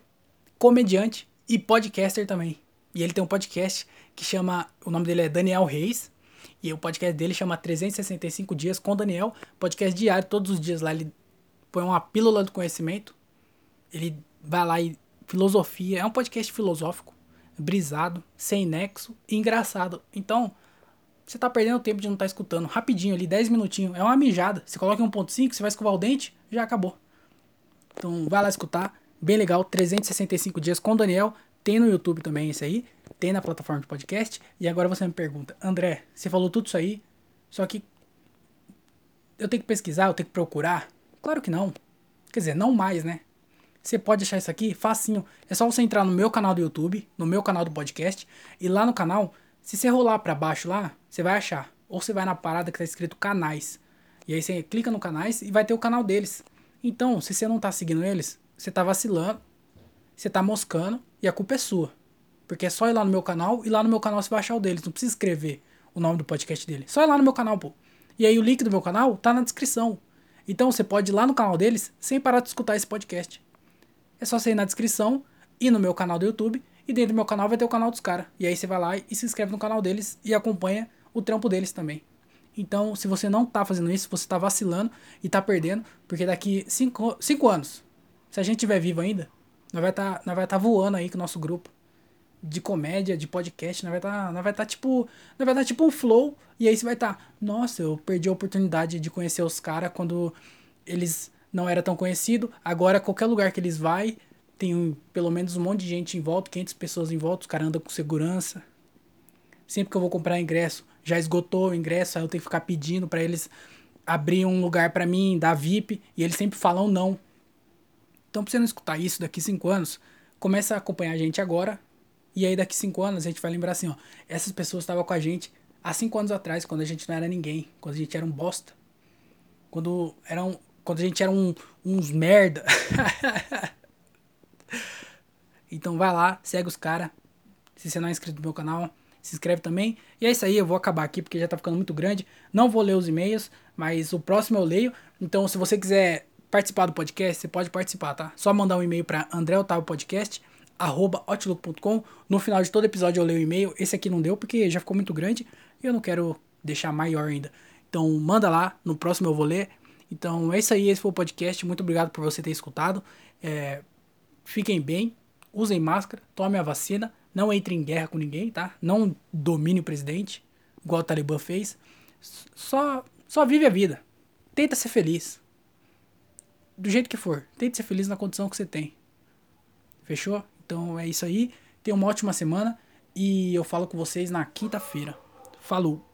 comediante e podcaster também. E ele tem um podcast que chama. O nome dele é Daniel Reis. E o podcast dele chama 365 Dias com Daniel. Podcast diário, todos os dias lá. Ele põe uma pílula do conhecimento. Ele vai lá e. Filosofia. É um podcast filosófico, brisado, sem nexo e engraçado. Então, você tá perdendo tempo de não estar tá escutando. Rapidinho ali, 10 minutinhos. É uma mijada. Você coloca em 1.5, você vai escovar o dente, já acabou. Então, vai lá escutar. Bem legal. 365 Dias com Daniel. Tem no YouTube também esse aí. Tem na plataforma de podcast. E agora você me pergunta, André, você falou tudo isso aí, só que eu tenho que pesquisar, eu tenho que procurar? Claro que não. Quer dizer, não mais, né? Você pode achar isso aqui facinho. É só você entrar no meu canal do YouTube, no meu canal do podcast, e lá no canal, se você rolar para baixo lá, você vai achar. Ou você vai na parada que tá escrito canais. E aí você clica no canais e vai ter o canal deles. Então, se você não tá seguindo eles, você tá vacilando, você tá moscando e a culpa é sua. Porque é só ir lá no meu canal e lá no meu canal você vai achar o deles. Não precisa escrever o nome do podcast dele. Só ir lá no meu canal, pô. E aí o link do meu canal tá na descrição. Então você pode ir lá no canal deles sem parar de escutar esse podcast. É só você ir na descrição, ir no meu canal do YouTube e dentro do meu canal vai ter o canal dos caras. E aí você vai lá e se inscreve no canal deles e acompanha o trampo deles também. Então, se você não tá fazendo isso, você tá vacilando e tá perdendo, porque daqui 5 anos, se a gente estiver vivo ainda, nós vai tá, vai tá voando aí com o nosso grupo de comédia, de podcast, nós vai tá, nós vai tá tipo, nós vai tá tipo um flow e aí você vai tá, nossa, eu perdi a oportunidade de conhecer os caras quando eles não era tão conhecido. Agora qualquer lugar que eles vai, tem pelo menos um monte de gente em volta, 500 pessoas em volta, os caras andam com segurança. Sempre que eu vou comprar ingresso, já esgotou o ingresso, aí eu tenho que ficar pedindo para eles abrir um lugar para mim, dar VIP, e eles sempre falam não. Então, pra você não escutar isso daqui cinco anos, começa a acompanhar a gente agora. E aí, daqui cinco anos, a gente vai lembrar assim: ó, essas pessoas estavam com a gente há cinco anos atrás, quando a gente não era ninguém, quando a gente era um bosta. Quando, era um, quando a gente era um, uns merda. então, vai lá, segue os caras. Se você não é inscrito no meu canal, se inscreve também. E é isso aí, eu vou acabar aqui porque já tá ficando muito grande. Não vou ler os e-mails, mas o próximo eu leio. Então, se você quiser participar do podcast, você pode participar, tá? Só mandar um e-mail para andreotavopodcast@outlook.com. No final de todo episódio eu leio o e-mail. Esse aqui não deu porque já ficou muito grande e eu não quero deixar maior ainda. Então manda lá, no próximo eu vou ler. Então é isso aí, esse foi o podcast. Muito obrigado por você ter escutado. É, fiquem bem, usem máscara, tomem a vacina, não entre em guerra com ninguém, tá? Não domine o presidente, igual o Talibã fez. Só, só vive a vida. Tenta ser feliz do jeito que for. Tente ser feliz na condição que você tem. Fechou? Então é isso aí. Tenha uma ótima semana e eu falo com vocês na quinta-feira. Falou!